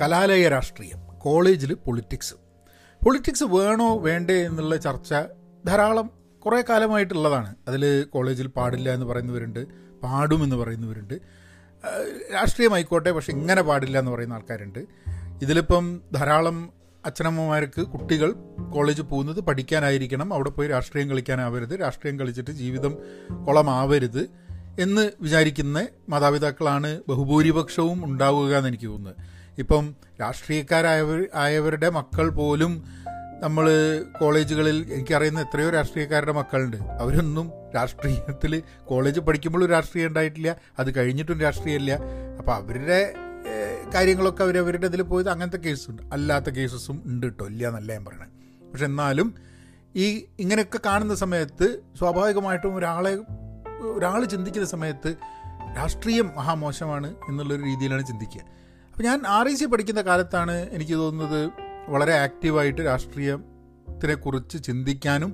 കലാലയ രാഷ്ട്രീയം കോളേജിൽ പൊളിറ്റിക്സ്. പൊളിറ്റിക്സ് വേണോ വേണ്ടേ എന്നുള്ള ചർച്ച ധാരാളം കുറേ കാലമായിട്ടുള്ളതാണ്. അതിൽ കോളേജിൽ പാടില്ല എന്ന് പറയുന്നവരുണ്ട് പാടുമെന്ന് പറയുന്നവരുണ്ട്. രാഷ്ട്രീയമായിക്കോട്ടെ പക്ഷെ ഇങ്ങനെ പാടില്ല എന്ന് പറയുന്ന ആൾക്കാരുണ്ട്. ഇതിലിപ്പം ധാരാളം അച്ഛനമ്മമാർക്ക് കുട്ടികൾ കോളേജ് പോകുന്നത് പഠിക്കാനായിരിക്കണം അവിടെ പോയി രാഷ്ട്രീയം കളിക്കാനാവരുത് രാഷ്ട്രീയം കളിച്ചിട്ട് ജീവിതം കുളമാവരുത് എന്ന് വിചാരിക്കുന്ന മാതാപിതാക്കളാണ് ബഹുഭൂരിപക്ഷവും ഉണ്ടാവുക എന്ന് എനിക്ക് തോന്നുന്നത്. ഇപ്പം രാഷ്ട്രീയക്കാരായവർ ആയവരുടെ മക്കൾ പോലും നമ്മൾ കോളേജുകളിൽ എനിക്കറിയുന്ന എത്രയോ രാഷ്ട്രീയക്കാരുടെ മക്കളുണ്ട്. അവരൊന്നും രാഷ്ട്രീയത്തിൽ കോളേജ് പഠിക്കുമ്പോഴും രാഷ്ട്രീയം ഉണ്ടായിട്ടില്ല അത് കഴിഞ്ഞിട്ടും രാഷ്ട്രീയമില്ല. അപ്പോൾ അവരുടെ കാര്യങ്ങളൊക്കെ അവർ അവരുടെ ഇതിൽ പോയത് അങ്ങനത്തെ കേസുണ്ട്. അല്ലാത്ത കേസസും ഉണ്ട് കേട്ടോ ഇല്ല എന്നല്ല ഞാൻ പറയണത് പക്ഷെ എന്നാലും ഈ ഇങ്ങനെയൊക്കെ കാണുന്ന സമയത്ത് സ്വാഭാവികമായിട്ടും ഒരാളെ ഒരാൾ ചിന്തിക്കുന്ന സമയത്ത് രാഷ്ട്രീയം മഹാമോശമാണ് എന്നുള്ളൊരു രീതിയിലാണ് ചിന്തിക്കുക. അപ്പോൾ ഞാൻ ആർ ഇ സി പഠിക്കുന്ന കാലത്താണ് എനിക്ക് തോന്നുന്നത് വളരെ ആക്റ്റീവായിട്ട് രാഷ്ട്രീയത്തിനെ കുറിച്ച് ചിന്തിക്കാനും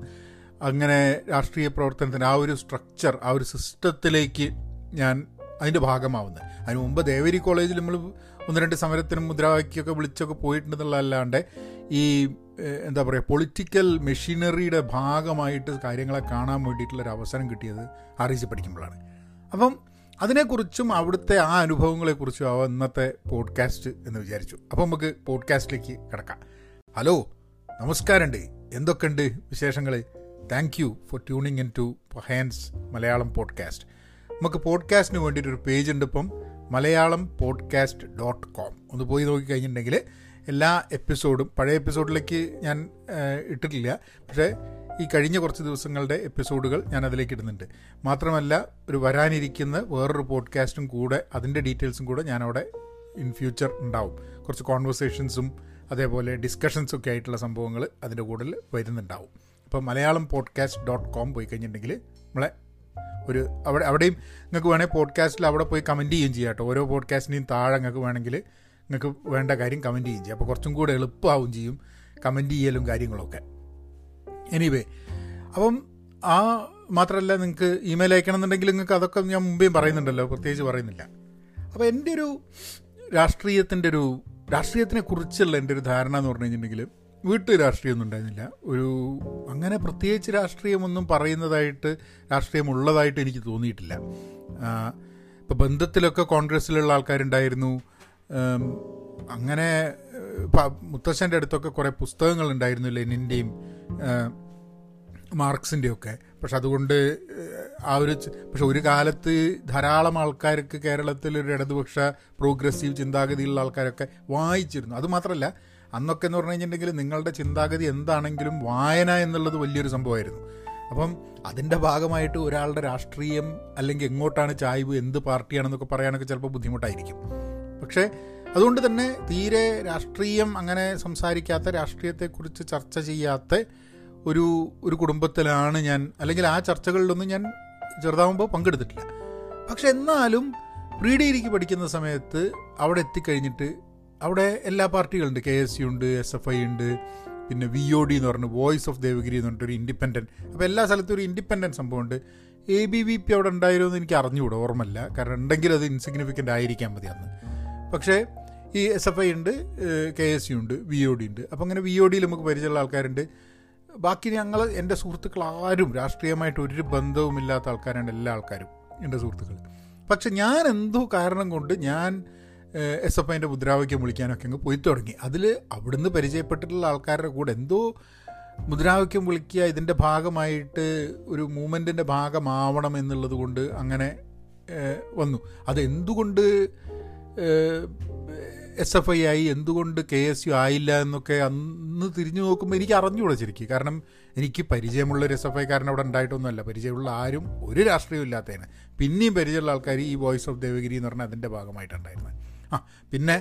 അങ്ങനെ രാഷ്ട്രീയ പ്രവർത്തനത്തിന് ആ ഒരു സ്ട്രക്ചർ ആ ഒരു സിസ്റ്റത്തിലേക്ക് ഞാൻ അതിന്റെ ഭാഗമാവുന്നത്. അതിന് മുമ്പ് ദേവരി കോളേജിൽ നമ്മൾ ഒന്ന് രണ്ട് സമരത്തിനും മുദ്രാവാക്യമൊക്കെ വിളിച്ചൊക്കെ പോയിട്ടുണ്ടെന്നുള്ളതല്ലാണ്ട് ഈ എന്താ പറയുക പൊളിറ്റിക്കൽ മെഷീനറിയുടെ ഭാഗമായിട്ട് കാര്യങ്ങളെ കാണാൻ വേണ്ടിയിട്ടുള്ളൊരു അവസരം കിട്ടിയത് ആർ ഇ സി പഠിക്കുമ്പോഴാണ്. അപ്പം അതിനെക്കുറിച്ചും അവിടുത്തെ ആ അനുഭവങ്ങളെക്കുറിച്ചും ആവാം ഇന്നത്തെ പോഡ്കാസ്റ്റ് എന്ന് വിചാരിച്ചു. അപ്പോൾ നമുക്ക് പോഡ്കാസ്റ്റിലേക്ക് കിടക്കാം. ഹലോ നമസ്കാരമുണ്ട്. എന്തൊക്കെയുണ്ട് വിശേഷങ്ങൾ thank you for tuning in to Hans Malayalam podcast. നമുക്ക് പോഡ്കാസ്റ്റിന് വേണ്ടിയിട്ട് ഒരു പേജ് ഉണ്ട് ഇപ്പം മലയാളം പോഡ്കാസ്റ്റ് ഡോട്ട് കോം. ഒന്ന് പോയി നോക്കിക്കഴിഞ്ഞിട്ടുണ്ടെങ്കിൽ എല്ലാ എപ്പിസോഡും പഴയ എപ്പിസോഡിലേക്ക് ഞാൻ ഇട്ടിട്ടില്ല. പക്ഷേ ഈ കഴിഞ്ഞ കുറച്ച് ദിവസങ്ങളുടെ എപ്പിസോഡുകൾ ഞാൻ അതിലേക്ക് ഇടുന്നുണ്ട് മാത്രമല്ല ഒരു വരാനിരിക്കുന്ന വേറൊരു പോഡ്കാസ്റ്റും കൂടെ അതിന്റെ ഡീറ്റെയിൽസും കൂടെ ഞാനവിടെ ഇൻ ഫ്യൂച്ചർ ഉണ്ടാവും. കുറച്ച് കോൺവെർസേഷൻസും അതേപോലെ ഡിസ്കഷൻസും ഒക്കെ ആയിട്ടുള്ള സംഭവങ്ങൾ അതിന്റെ കൂടുതൽ വരുന്നുണ്ടാവും. അപ്പോൾ മലയാളം പോഡ്കാസ്റ്റ് ഡോട്ട് കോം പോയി കഴിഞ്ഞിട്ടുണ്ടെങ്കിൽ നമ്മളെ ഒരു അവിടെ അവിടെയും നിങ്ങൾക്ക് വേണേൽ പോഡ്കാസ്റ്റിൽ അവിടെ പോയി കമന്റ് ചെയ്യുകയും ചെയ്യാം കേട്ടോ. ഓരോ പോഡ്കാസ്റ്റിന്റെയും താഴെ നിങ്ങൾക്ക് വേണമെങ്കിൽ നിങ്ങൾക്ക് വേണ്ട കാര്യം കമന്റ് ചെയ്യുകയും ചെയ്യാം. അപ്പോൾ കുറച്ചും കൂടെ എളുപ്പമാവും ചെയ്യും കമന്റ് ചെയ്യലും കാര്യങ്ങളൊക്കെ. എനിവേ അപ്പം ആ മാത്രമല്ല നിങ്ങൾക്ക് ഇമെയിൽ അയക്കണം എന്നുണ്ടെങ്കിൽ നിങ്ങൾക്ക് അതൊക്കെ ഞാൻ മുമ്പേയും പറയുന്നുണ്ടല്ലോ പ്രത്യേകിച്ച് പറയുന്നില്ല. അപ്പോൾ എന്റെ ഒരു രാഷ്ട്രീയത്തിന്റെ ഒരു രാഷ്ട്രീയത്തിനെ കുറിച്ചുള്ള എന്റെ ഒരു ധാരണ എന്ന് പറഞ്ഞു കഴിഞ്ഞിട്ടുണ്ടെങ്കിൽ വീട്ടിൽ രാഷ്ട്രീയമൊന്നും ഉണ്ടായിരുന്നില്ല. ഒരു അങ്ങനെ പ്രത്യേകിച്ച് രാഷ്ട്രീയമൊന്നും പറയുന്നതായിട്ട് രാഷ്ട്രീയമുള്ളതായിട്ട് എനിക്ക് തോന്നിയിട്ടില്ല. ഇപ്പോൾ ബന്ധത്തിലൊക്കെ കോൺഗ്രസ്സിലുള്ള ആൾക്കാരുണ്ടായിരുന്നു. അങ്ങനെ മുത്തശ്ശന്റെ അടുത്തൊക്കെ കുറേ പുസ്തകങ്ങൾ ഉണ്ടായിരുന്നു ലെനിന്റെയും മാർക്സിന്റെ ഒക്കെ പക്ഷെ അതുകൊണ്ട് ആ ഒരു പക്ഷെ ഒരു കാലത്ത് ധാരാളം ആൾക്കാർക്ക് കേരളത്തിൽ ഒരു ഇടതുപക്ഷ പ്രോഗ്രസീവ് ചിന്താഗതിയുള്ള ആൾക്കാരൊക്കെ വായിച്ചിരുന്നു. അതുമാത്രമല്ല അന്നൊക്കെ എന്ന് പറഞ്ഞു കഴിഞ്ഞിട്ടുണ്ടെങ്കിൽ നിങ്ങളുടെ ചിന്താഗതി എന്താണെങ്കിലും വായന എന്നുള്ളത് വലിയൊരു സംഭവമായിരുന്നു. അപ്പം അതിന്റെ ഭാഗമായിട്ട് ഒരാളുടെ രാഷ്ട്രീയം അല്ലെങ്കിൽ എങ്ങോട്ടാണ് ചായ്വ് എന്ത് പാർട്ടിയാണെന്നൊക്കെ പറയാനൊക്കെ ചിലപ്പോൾ ബുദ്ധിമുട്ടായിരിക്കും. പക്ഷേ അതുകൊണ്ട് തന്നെ തീരെ രാഷ്ട്രീയം അങ്ങനെ സംസാരിക്കാത്ത രാഷ്ട്രീയത്തെക്കുറിച്ച് ചർച്ച ചെയ്യാത്ത ഒരു ഒരു കുടുംബത്തിലാണ് ഞാൻ അല്ലെങ്കിൽ ആ ചർച്ചകളിലൊന്നും ഞാൻ ചെറുതാവുമ്പോൾ പങ്കെടുത്തിട്ടില്ല. പക്ഷെ എന്നാലും പ്രീ ഡിഗ്രിക്ക് പഠിക്കുന്ന സമയത്ത് അവിടെ എത്തിക്കഴിഞ്ഞിട്ട് അവിടെ എല്ലാ പാർട്ടികളുണ്ട്. കെ എസ് യു ഉണ്ട് എസ് എഫ് ഐ ഉണ്ട് പിന്നെ വി ഒ ഡി എന്ന് പറഞ്ഞ വോയിസ് ഓഫ് ദേവഗിരി എന്ന് പറഞ്ഞിട്ട് ഒരു ഇൻഡിപെൻഡന്റ് അപ്പോൾ എല്ലാ സ്ഥലത്തും ഒരു ഇൻഡിപെൻഡന്റ് സംഭവമുണ്ട്. എ ബി വി പി അവിടെ ഉണ്ടായിരുന്നു എന്ന് എനിക്ക് അറിഞ്ഞുകൂടാ ഓർമ്മയില്ല. കാരണം ഉണ്ടെങ്കിൽ അത് ഇൻസിഗ്നിഫിക്കന്റ് ആയിരിക്കാൻ മതി അന്ന്. പക്ഷേ ഈ എസ് എഫ് ഐ ഉണ്ട് കെ എസ് യു ഉണ്ട് വി ഒ ഡി ഉണ്ട്. അപ്പോൾ അങ്ങനെ വി ഒ ഡിയിൽ നമുക്ക് പരിചയമുള്ള ആൾക്കാരുണ്ട്. ബാക്കി ഞങ്ങൾ എന്റെ സുഹൃത്തുക്കൾ ആരും രാഷ്ട്രീയമായിട്ട് ഒരു ബന്ധവുമില്ലാത്ത ആൾക്കാരാണ് എല്ലാ ആൾക്കാരും എന്റെ സുഹൃത്തുക്കൾ പക്ഷെ ഞാൻ എന്തോ കാരണം കൊണ്ട് ഞാൻ എസ് എഫ് ഐന്റെ മുദ്രാവാക്യം വിളിക്കാനൊക്കെ അങ്ങ് പോയി തുടങ്ങി. അതിൽ അവിടുന്ന് പരിചയപ്പെട്ടിട്ടുള്ള ആൾക്കാരുടെ കൂടെ എന്തോ മുദ്രാവാക്യം വിളിക്കുക ഇതിന്റെ ഭാഗമായിട്ട് ഒരു മൂവ്മെന്റിന്റെ ഭാഗമാവണം എന്നുള്ളത് കൊണ്ട് അങ്ങനെ വന്നു. അത് എന്തുകൊണ്ട് എസ് എഫ് ഐ ആയി എന്തുകൊണ്ട് കെ എസ് യു ആയില്ല എന്നൊക്കെ അന്ന് തിരിഞ്ഞു നോക്കുമ്പോൾ എനിക്ക് അറിഞ്ഞുകൂടെ ശരിക്കും. കാരണം എനിക്ക് പരിചയമുള്ള ഒരു എസ് എഫ് ഐക്കാരൻ അവിടെ ഉണ്ടായിട്ടൊന്നുമല്ല. പരിചയമുള്ള ആരും ഒരു രാഷ്ട്രീയവും ഇല്ലാത്തതിന്. പിന്നെയും പരിചയമുള്ള ആൾക്കാർ ഈ വോയിസ് ഓഫ് ദേവഗിരി എന്ന് പറഞ്ഞാൽ അതിന്റെ ഭാഗമായിട്ടുണ്ടായിരുന്നത് ആ പിന്നെ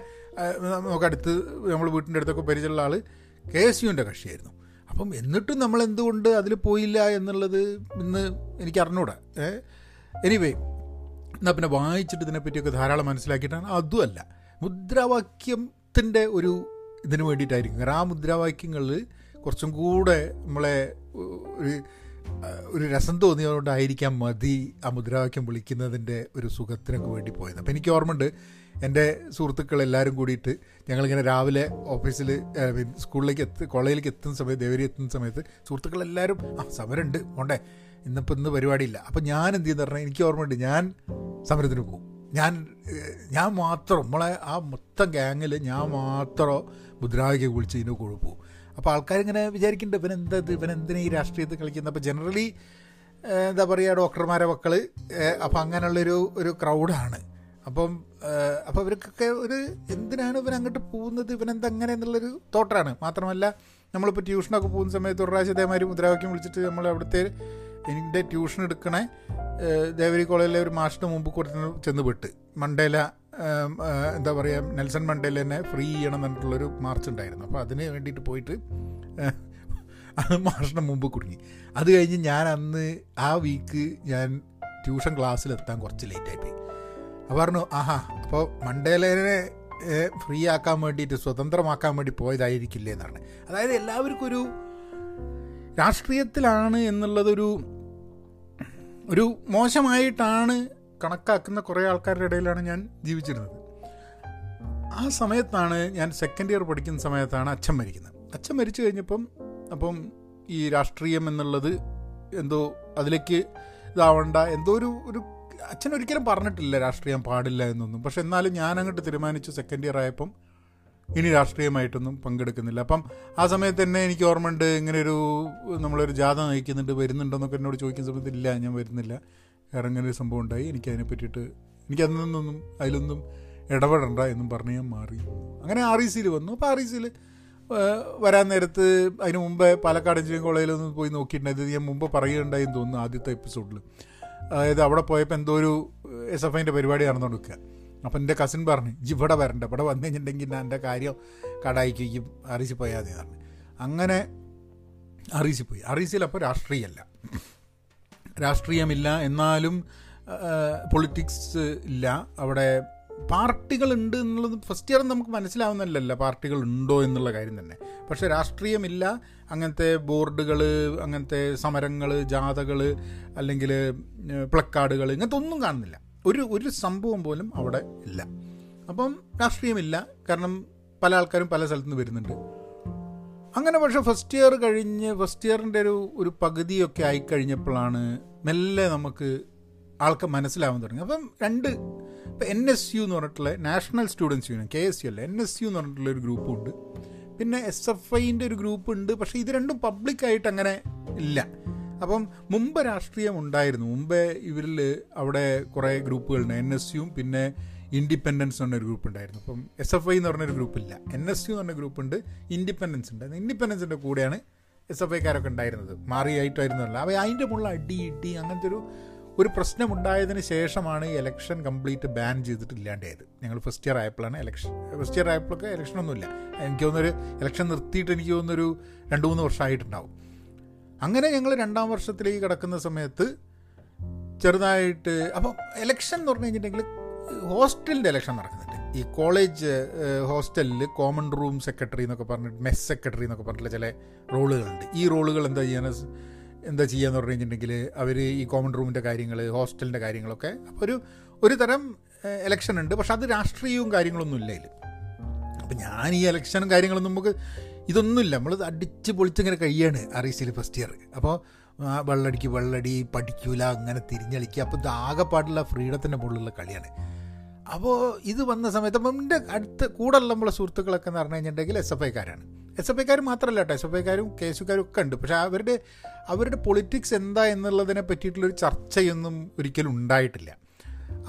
നമുക്ക് നമുക്കടുത്ത് നമ്മൾ വീട്ടിന്റെ അടുത്തൊക്കെ പരിചയമുള്ള ആൾ കെ എസ് യുവിന്റെ കക്ഷിയായിരുന്നു. അപ്പം എന്നിട്ടും നമ്മൾ എന്തുകൊണ്ട് അതിൽ പോയില്ല എന്നുള്ളത് ഇന്ന് എനിക്ക് അറിഞ്ഞൂടാ. എനിവേ എന്നാൽ പിന്നെ വായിച്ചിട്ട് ഇതിനെപ്പറ്റിയൊക്കെ ധാരാളം മനസ്സിലാക്കിയിട്ടാണ്. അതുമല്ല മുദ്രാവാക്യത്തിന്റെ ഒരു ഇതിന് വേണ്ടിയിട്ടായിരിക്കും. കാരണം ആ മുദ്രാവാക്യങ്ങളിൽ കുറച്ചും കൂടെ നമ്മളെ ഒരു ഒരു രസം തോന്നിയതുകൊണ്ടായിരിക്കാം മതി ആ മുദ്രാവാക്യം വിളിക്കുന്നതിന്റെ ഒരു സുഖത്തിനൊക്കെ വേണ്ടി പോയത്. അപ്പോൾ എനിക്ക് ഓർമ്മയുണ്ട് എന്റെ സുഹൃത്തുക്കൾ എല്ലാവരും കൂടിയിട്ട് ഞങ്ങളിങ്ങനെ രാവിലെ ഓഫീസിൽ സ്കൂളിലേക്ക് എത്തി കോളേജിലേക്ക് എത്തുന്ന സമയത്ത് ദേവരി എത്തുന്ന സമയത്ത് സുഹൃത്തുക്കളെല്ലാവരും ആ സമരമുണ്ട് പോണ്ടേ ഇന്നിപ്പോൾ ഇന്ന് പരിപാടിയില്ല. അപ്പോൾ ഞാൻ എന്ത് ചെയ്യുന്ന പറഞ്ഞാൽ എനിക്ക് ഓർമ്മയുണ്ട് ഞാൻ സമരത്തിന് പോകും. ഞാൻ ഞാൻ മാത്രം നമ്മളെ ആ മൊത്തം ഗ്യാങ്ങിൽ ഞാൻ മാത്രം മുദ്രാവാക്യം വിളിച്ച് ഇതിന്റെ കൊഴുപ്പു. അപ്പോൾ ആൾക്കാരിങ്ങനെ വിചാരിക്കുന്നുണ്ട് എന്താ ഇത്? ഇവൻ എന്തിനാ ഈ രാഷ്ട്രീയത്തിൽ കളിക്കുന്നത് അപ്പോൾ ജനറലി എന്താ പറയുക ഡോക്ടർമാരെ മക്കൾ അപ്പോൾ അങ്ങനെയുള്ളൊരു ഒരു ക്രൗഡാണ് അപ്പം അപ്പം ഇവർക്കൊക്കെ ഒരു എന്തിനാണ് ഇവൻ അങ്ങോട്ട് പോകുന്നത്? ഇവനെന്തങ്ങനെ എന്നുള്ളൊരു തോട്ടാണ് മാത്രമല്ല നമ്മളിപ്പോൾ ട്യൂഷനൊക്കെ പോകുന്ന സമയത്ത് ഒരു പ്രാവശ്യം ഇതേമാതിരി മുദ്രാവാക്യം വിളിച്ചിട്ട് നമ്മൾ അവിടുത്തെ എന്റെ ട്യൂഷൻ എടുക്കണേ ദേവരി കോളേജിലെ ഒരു മാസത്തിന് മുമ്പ് കുറച്ച് ചെന്ന് വിട്ട്. മണ്ടേല എന്താ പറയുക നെൽസൺ മണ്ടേല തന്നെ ഫ്രീ ചെയ്യണം എന്നിട്ടുള്ളൊരു മാർച്ച് ഉണ്ടായിരുന്നു. അപ്പോൾ അതിന് വേണ്ടിയിട്ട് പോയിട്ട് അത് മാഷിന് മുമ്പ് കുടുങ്ങി. അത് കഴിഞ്ഞ് ഞാൻ അന്ന് ആ വീക്ക് ഞാൻ ട്യൂഷൻ ക്ലാസ്സിലെത്താൻ കുറച്ച് ലേറ്റായിപ്പോയി അപ്പോൾ പറഞ്ഞു ആഹാ അപ്പോൾ മണ്ടേലേനെ ഫ്രീ ആക്കാൻ വേണ്ടിയിട്ട് സ്വതന്ത്രമാക്കാൻ വേണ്ടി പോയതായിരിക്കില്ലേ? എന്നാണ് അതായത് എല്ലാവർക്കും ഒരു രാഷ്ട്രീയത്തിലാണ് എന്നുള്ളതൊരു ഒരു മോശമായിട്ടാണ് കണക്കാക്കുന്ന കുറേ ആൾക്കാരുടെ ഇടയിലാണ് ഞാൻ ജീവിച്ചിരുന്നത്. ആ സമയത്താണ് ഞാൻ സെക്കൻഡ് ഇയർ പഠിക്കുന്ന സമയത്താണ് അച്ഛൻ മരിക്കുന്നത്. അച്ഛൻ മരിച്ചു കഴിഞ്ഞപ്പം അപ്പം ഈ രാഷ്ട്രീയം എന്നുള്ളത് എന്തോ അതിലേക്ക് ഇതാവണ്ട എന്തോ ഒരു ഒരു അച്ഛൻ ഒരിക്കലും പറഞ്ഞിട്ടില്ല രാഷ്ട്രീയം പാടില്ല എന്നൊന്നും. പക്ഷെ എന്നാലും ഞാൻ അങ്ങോട്ട് തീരുമാനിച്ചു സെക്കൻഡ് ഇയർ ആയപ്പം ഇനി രാഷ്ട്രീയമായിട്ടൊന്നും പങ്കെടുക്കുന്നില്ല. അപ്പം ആ സമയത്ത് തന്നെ എനിക്ക് ഓർമ്മയുണ്ട് ഇങ്ങനെയൊരു നമ്മളൊരു ജാഥ നയിക്കുന്നുണ്ട് വരുന്നുണ്ടെന്നൊക്കെ എന്നോട് ചോദിക്കുന്ന സമയത്ത് ഇല്ല ഞാൻ വരുന്നില്ല. കാരണം ഇങ്ങനെ ഒരു സംഭവം ഉണ്ടായി. എനിക്ക് അതിനെ പറ്റിയിട്ട് എനിക്ക് നിന്നൊന്നും അതിലൊന്നും ഇടപെടണ്ട എന്നും പറഞ്ഞ് ഞാൻ മാറി. അങ്ങനെ ആർ ഇ സിയിൽ വന്നു. അപ്പോൾ ആർ ഇ സിയിൽ വരാൻ നേരത്ത് അതിന് മുമ്പേ പാലക്കാട് എഞ്ചിനീയറിംഗ് കോളേജിലൊന്നും പോയി നോക്കിയിട്ടുണ്ടായത് ഞാൻ മുമ്പ് പറയുകയുണ്ടായി തോന്നുന്നു ആദ്യത്തെ എപ്പിസോഡിൽ. അതായത് അവിടെ പോയപ്പോൾ എന്തോ ഒരു എസ് എഫ് ഐന്റെ പരിപാടി നടന്നുകൊടുക്കുക അപ്പം എന്റെ കസിൻ പറഞ്ഞു ഇവിടെ വരണ്ട ഇവിടെ വന്നു കഴിഞ്ഞിട്ടുണ്ടെങ്കിൽ ഞാൻ എന്റെ കാര്യം കടായിക്കും അറിയിച്ച് പോയാൽ മതി പറഞ്ഞു. അങ്ങനെ അറിയിച്ച് പോയി. അറിയിച്ചിൽ അപ്പോൾ രാഷ്ട്രീയമല്ല രാഷ്ട്രീയമില്ല എന്നാലും പൊളിറ്റിക്സ് ഇല്ല. അവിടെ പാർട്ടികളുണ്ട് എന്നുള്ളത് ഫസ്റ്റ് ഇയർ നമുക്ക് മനസ്സിലാവുന്നില്ലല്ല പാർട്ടികൾ ഉണ്ടോ എന്നുള്ള കാര്യം തന്നെ. പക്ഷേ രാഷ്ട്രീയമില്ല. അങ്ങനത്തെ ബോർഡുകൾ അങ്ങനത്തെ സമരങ്ങൾ ജാഥകൾ അല്ലെങ്കിൽ പ്ലക്കാർഡുകൾ ഇങ്ങനത്തെ ഒന്നും കാണുന്നില്ല. ഒരു ഒരു സംഭവം പോലും അവിടെ ഇല്ല. അപ്പം രാഷ്ട്രീയമില്ല. കാരണം പല ആൾക്കാരും പല സ്ഥലത്തു നിന്ന് വരുന്നുണ്ട്. അങ്ങനെ പക്ഷെ ഫസ്റ്റ് ഇയർ കഴിഞ്ഞ് ഫസ്റ്റ് ഇയറിന്റെ ഒരു ഒരു പകുതിയൊക്കെ ആയിക്കഴിഞ്ഞപ്പോഴാണ് മെല്ലെ നമുക്ക് ആൾക്ക് മനസ്സിലാവാൻ തുടങ്ങി. അപ്പം രണ്ട് ഇപ്പം എൻ എസ് യു എന്ന് പറഞ്ഞിട്ടുള്ള national students union K S U അല്ല? എൻ എസ് യു എന്ന് പറഞ്ഞിട്ടുള്ള ഒരു ഗ്രൂപ്പുണ്ട് പിന്നെ എസ് എഫ് ഐന്റെ ഒരു ഗ്രൂപ്പ് ഉണ്ട്. പക്ഷേ ഇത് രണ്ടും പബ്ലിക്കായിട്ട് അങ്ങനെ ഇല്ല. അപ്പം മുമ്പ് രാഷ്ട്രീയം ഉണ്ടായിരുന്നു. മുമ്പേ ഇവരിൽ അവിടെ കുറേ ഗ്രൂപ്പുകളുണ്ട്. എൻ എസ് യുവും പിന്നെ ഇൻഡിപെൻഡൻസ് എന്ന് പറഞ്ഞൊരു ഗ്രൂപ്പ് ഉണ്ടായിരുന്നു അപ്പം എസ് എഫ് ഐ എന്ന് പറഞ്ഞൊരു ഗ്രൂപ്പില്ല. എൻ എസ് യു എന്ന് പറഞ്ഞ ഗ്രൂപ്പ് ഉണ്ട്. ഇൻഡിപെൻഡൻസ് ഉണ്ട് ഇൻഡിപെൻഡൻസിന്റെ കൂടെയാണ് എസ് എഫ് ഐക്കാരൊക്കെ ഉണ്ടായിരുന്നത്. മാറിയായിട്ടായിരുന്നല്ല അവ അതിന്റെ മുകളിൽ അടി ഇടി അങ്ങനത്തെ ഒരു ഒരു പ്രശ്നം ഉണ്ടായതിന് ശേഷമാണ് ഇലക്ഷൻ കംപ്ലീറ്റ് ബാൻ ചെയ്തിട്ട് ഇല്ലാണ്ടായത് ഞങ്ങൾ ഫസ്റ്റ് ഇയർ ആയപ്പോഴാണ് ഇലക്ഷൻ ഫസ്റ്റ് ഇയർ ആയപ്പോഴൊക്കെ ഇലക്ഷനൊന്നുമില്ല എനിക്ക് തോന്നുന്നൊരു ഇലക്ഷൻ നിർത്തിയിട്ട് എനിക്ക് തോന്നുന്നൊരു രണ്ട് മൂന്ന് വർഷമായിട്ടുണ്ടാവും. അങ്ങനെ ഞങ്ങൾ രണ്ടാം വർഷത്തിലേക്ക് കിടക്കുന്ന സമയത്ത് ചെറുതായിട്ട് അപ്പോൾ എലക്ഷൻ എന്ന് പറഞ്ഞു കഴിഞ്ഞിട്ടുണ്ടെങ്കിൽ ഹോസ്റ്റലിന്റെ എലക്ഷൻ നടക്കുന്നുണ്ട്. ഈ കോളേജ് ഹോസ്റ്റലിൽ കോമൺ റൂം സെക്രട്ടറി എന്നൊക്കെ പറഞ്ഞിട്ട് മെസ് സെക്രട്ടറി എന്നൊക്കെ പറഞ്ഞിട്ടുള്ള ചില റോളുകളുണ്ട് ഈ റോളുകൾ എന്താ ചെയ്യാൻ എന്താ ചെയ്യാന്ന് പറഞ്ഞു കഴിഞ്ഞിട്ടുണ്ടെങ്കിൽ അവർ ഈ കോമൺ റൂമിന്റെ കാര്യങ്ങൾ ഹോസ്റ്റലിന്റെ കാര്യങ്ങളൊക്കെ അപ്പോൾ ഒരു ഒരു തരം എലക്ഷൻ ഉണ്ട്. പക്ഷെ അത് രാഷ്ട്രീയവും കാര്യങ്ങളൊന്നും ഇല്ല അതിൽ അപ്പം ഞാൻ ഈ ഇലക്ഷനും കാര്യങ്ങളൊന്നും നമുക്ക് ഇതൊന്നുമില്ല. നമ്മൾ അടിച്ച് പൊളിച്ചിങ്ങനെ കഴിയാണ് ആർ ഐ ഫസ്റ്റ് ഇയർ. അപ്പോൾ വെള്ളടിക്ക് വെള്ളടി പഠിക്കൂല അങ്ങനെ തിരിഞ്ഞളിക്കുക. അപ്പോൾ ഇത് ആകെപ്പാടുള്ള ഫ്രീഡത്തിന്റെ മുകളിലുള്ള കളിയാണ്. അപ്പോൾ ഇത് വന്ന സമയത്ത് അപ്പം എന്റെ അടുത്ത കൂടെയുള്ള നമ്മളെ സുഹൃത്തുക്കളൊക്കെ എന്ന് പറഞ്ഞു കഴിഞ്ഞിട്ടുണ്ടെങ്കിൽ എസ് എഫ് ഐക്കാരാണ്. എസ് എഫ് ഐക്കാർ മാത്രമല്ല കേട്ടോ. എസ് എഫ് ഐക്കാരും കെ എസ് യുക്കാരും ഒക്കെ ഉണ്ട്. പക്ഷേ അവരുടെ അവരുടെ പൊളിറ്റിക്സ് എന്താ എന്നുള്ളതിനെ പറ്റിയിട്ടുള്ളൊരു ചർച്ചയൊന്നും ഒരിക്കലും ഉണ്ടായിട്ടില്ല.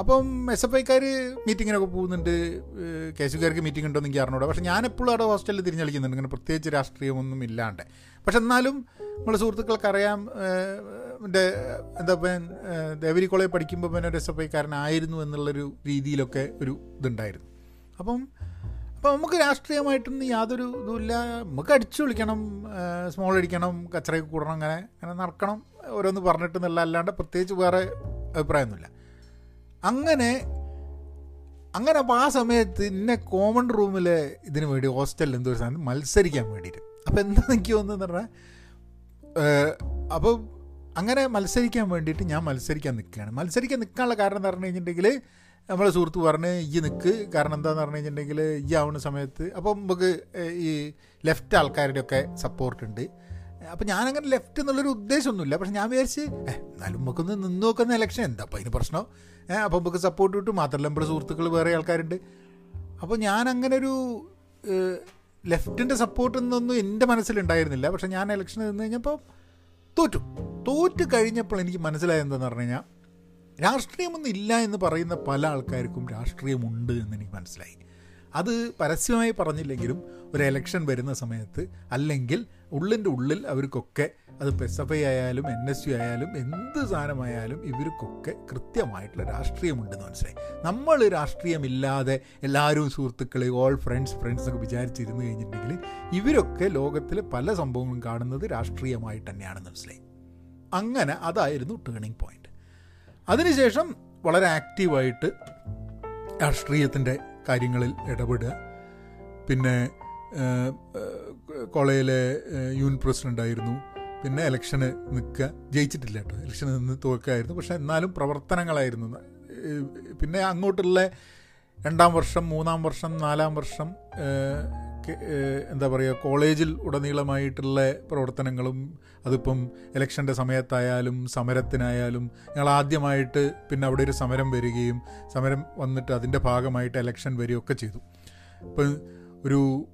അപ്പം എസ് എഫ് ഐക്കാർ മീറ്റിങ്ങിനൊക്കെ പോകുന്നുണ്ട്. കെ എസ് യുക്കാർക്ക് മീറ്റിംഗ് ഉണ്ടോ എന്ന് എനിക്ക് പക്ഷേ ഞാൻ എപ്പോഴും അവിടെ ഹോസ്റ്റലിൽ തിരിഞ്ഞളിക്കുന്നുണ്ട്. ഇങ്ങനെ പ്രത്യേകിച്ച് രാഷ്ട്രീയമൊന്നും ഇല്ലാണ്ട്. പക്ഷെ എന്നാലും നമ്മളെ സുഹൃത്തുക്കൾക്കറിയാം എന്റെ എന്താ ഇപ്പം ദേവരി കോളേജ് പഠിക്കുമ്പോൾ പിന്നെ ഒരു എസ് എഫ് ഐക്കാരനായിരുന്നു എന്നുള്ളൊരു രീതിയിലൊക്കെ ഒരു ഇതുണ്ടായിരുന്നു. അപ്പം അപ്പം നമുക്ക് രാഷ്ട്രീയമായിട്ടൊന്നും യാതൊരു ഇതുമില്ല. നമുക്ക് അടിച്ചു വിളിക്കണം സ്മോൾ അടിക്കണം കച്ചറയൊക്കെ കൂടണം അങ്ങനെ അങ്ങനെ നടക്കണം ഓരോന്ന് പറഞ്ഞിട്ട് എന്നല്ല അല്ലാണ്ട് പ്രത്യേകിച്ച് വേറെ അഭിപ്രായമൊന്നുമില്ല. അങ്ങനെ അങ്ങനെ അപ്പോൾ ആ സമയത്ത് ഇന്നെ കോമൺ റൂമിലെ ഇതിന് വേണ്ടി ഹോസ്റ്റലിൽ എന്തോ ഒരു സാധനം മത്സരിക്കാൻ വേണ്ടിയിട്ട്. അപ്പോൾ എന്താ എനിക്ക് തോന്നുന്നത് പറഞ്ഞാൽ അപ്പോൾ അങ്ങനെ മത്സരിക്കാൻ വേണ്ടിയിട്ട് ഞാൻ മത്സരിക്കാൻ നിൽക്കുകയാണ്. മത്സരിക്കാൻ നിൽക്കാനുള്ള കാരണം എന്ന് പറഞ്ഞു കഴിഞ്ഞിട്ടുണ്ടെങ്കിൽ നമ്മളെ സുഹൃത്ത് പറഞ്ഞ് ഈ നിൽക്ക് കാരണം എന്താണെന്ന് പറഞ്ഞു കഴിഞ്ഞിട്ടുണ്ടെങ്കിൽ ഈ ആവുന്ന സമയത്ത് അപ്പം നമുക്ക് ഈ ലെഫ്റ്റ് ആൾക്കാരുടെയൊക്കെ സപ്പോർട്ട് ഉണ്ട്. അപ്പോൾ ഞാനങ്ങനെ ലെഫ്റ്റ് എന്നുള്ളൊരു ഉദ്ദേശമൊന്നുമില്ല. പക്ഷെ ഞാൻ വിചാരിച്ച് എന്നാലും നമുക്കൊന്ന് നിന്ന് നോക്കുന്ന ഇലക്ഷൻ എന്താ അപ്പോൾ അതിന് പ്രശ്നം? ഏഹ് അപ്പോൾ നമുക്ക് സപ്പോർട്ട് കിട്ടും. മാത്രമല്ല നമ്മുടെ സുഹൃത്തുക്കൾ വേറെ ആൾക്കാരുണ്ട്. അപ്പോൾ ഞാൻ അങ്ങനെ ഒരു ലെഫ്റ്റിന്റെ സപ്പോർട്ട് എന്നൊന്നും എന്റെ മനസ്സിലുണ്ടായിരുന്നില്ല. പക്ഷെ ഞാൻ ഇലക്ഷൻ നിന്ന് കഴിഞ്ഞപ്പോൾ തോറ്റു. തോറ്റ് കഴിഞ്ഞപ്പോൾ എനിക്ക് മനസ്സിലായെന്തെന്ന് പറഞ്ഞു കഴിഞ്ഞാൽ രാഷ്ട്രീയമൊന്നും ഇല്ല എന്ന് പറയുന്ന പല ആൾക്കാർക്കും രാഷ്ട്രീയമുണ്ട് എന്ന് എനിക്ക് മനസ്സിലായി. അത് പരസ്യമായി പറഞ്ഞില്ലെങ്കിലും ഒരു എലക്ഷൻ വരുന്ന സമയത്ത് അല്ലെങ്കിൽ ഉള്ളിന്റെ ഉള്ളിൽ അവർക്കൊക്കെ അത് ഐ ആയാലും എൻ എസ് യു ആയാലും എന്ത് സാധനമായാലും ഇവർക്കൊക്കെ കൃത്യമായിട്ടുള്ള രാഷ്ട്രീയമുണ്ടെന്ന് മനസ്സിലായി. നമ്മൾ രാഷ്ട്രീയമില്ലാതെ എല്ലാവരും സുഹൃത്തുക്കൾ ഓൾ ഫ്രണ്ട്സ് ഫ്രണ്ട്സ് എന്നൊക്കെ വിചാരിച്ചിരുന്നു കഴിഞ്ഞിട്ടുണ്ടെങ്കിൽ ഇവരൊക്കെ ലോകത്തിലെ പല സംഭവങ്ങളും കാണുന്നത് രാഷ്ട്രീയമായിട്ട് തന്നെയാണെന്ന് മനസ്സിലായി. അങ്ങനെ അതായിരുന്നു ടേണിംഗ് പോയിന്റ് അതിനുശേഷം വളരെ ആക്റ്റീവായിട്ട് രാഷ്ട്രീയത്തിന്റെ കാര്യങ്ങളിൽ ഇടപെടുക. പിന്നെ കോളേജിലെ യൂണിറ്റ് പ്രസിഡന്റായിരുന്നു പിന്നെ ഇലക്ഷന് നിൽക്കുക ജയിച്ചിട്ടില്ല കേട്ടോ. ഇലക്ഷന് നിന്ന് തോൽക്കായിരുന്നു. പക്ഷെ എന്നാലും പ്രവർത്തനങ്ങളായിരുന്നു. പിന്നെ അങ്ങോട്ടുള്ള രണ്ടാം വർഷം മൂന്നാം വർഷം നാലാം വർഷം എന്താ പറയുക കോളേജിൽ ഉടനീളമായിട്ടുള്ള പ്രവർത്തനങ്ങളും അതിപ്പം ഇലക്ഷന്റെ സമയത്തായാലും സമരത്തിനായാലും ഞങ്ങൾ ആദ്യമായിട്ട് പിന്നെ അവിടെ ഒരു സമരം വരികയും സമരം വന്നിട്ട് അതിന്റെ ഭാഗമായിട്ട് ഇലക്ഷൻ വരികയൊക്കെ ചെയ്തു. ഇപ്പം ഒരു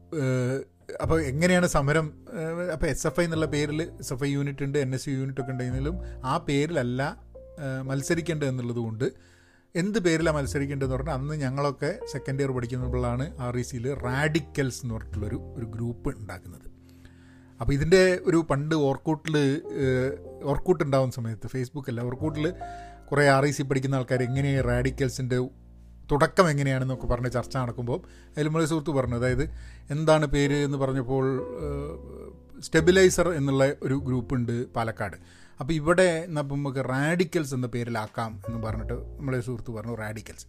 അപ്പോൾ എങ്ങനെയാണ് സമരം അപ്പോൾ എസ് എഫ് ഐ എന്നുള്ള പേരിൽ എസ് എഫ് ഐ യൂണിറ്റ് ഉണ്ട് എൻ എസ് യു യൂണിറ്റ് ഒക്കെ ഉണ്ടെങ്കിലും ആ പേരിലല്ല മത്സരിക്കേണ്ടത് എന്നുള്ളത് കൊണ്ട് എന്ത് പേരിലാണ് മത്സരിക്കേണ്ടതെന്ന് പറഞ്ഞാൽ അന്ന് ഞങ്ങളൊക്കെ സെക്കൻഡ് ഇയർ പഠിക്കുന്നപ്പോഴാണ് ആർ ഇ സിയിൽ റാഡിക്കൽസ് എന്ന് പറഞ്ഞിട്ടുള്ളൊരു ഒരു ഗ്രൂപ്പ് ഉണ്ടാക്കുന്നത്. അപ്പോൾ ഇതിന്റെ ഒരു പണ്ട് ഓർക്കൂട്ടിൽ ഓർക്കൂട്ട് ഉണ്ടാകുന്ന സമയത്ത് ഫേസ്ബുക്കല്ല ഓർക്കൂട്ടിൽ കുറേ ആർ ഇ സി പഠിക്കുന്ന ആൾക്കാർ എങ്ങനെയാണ് റാഡിക്കൽസിന്റെ തുടക്കം എങ്ങനെയാണെന്നൊക്കെ പറഞ്ഞ് ചർച്ച നടക്കുമ്പോൾ നമ്മളെ സുഹൃത്ത് പറഞ്ഞു അതായത് എന്താണ് പേര് എന്ന് പറഞ്ഞപ്പോൾ സ്റ്റെബിലൈസർ എന്നുള്ള ഒരു ഗ്രൂപ്പുണ്ട് പാലക്കാട്. അപ്പോൾ ഇവിടെ അപ്പം നമുക്ക് റാഡിക്കൽസ് എന്ന പേരിലാക്കാം എന്ന് പറഞ്ഞിട്ട് നമ്മളെ സുഹൃത്ത് പറഞ്ഞു റാഡിക്കൽസ്.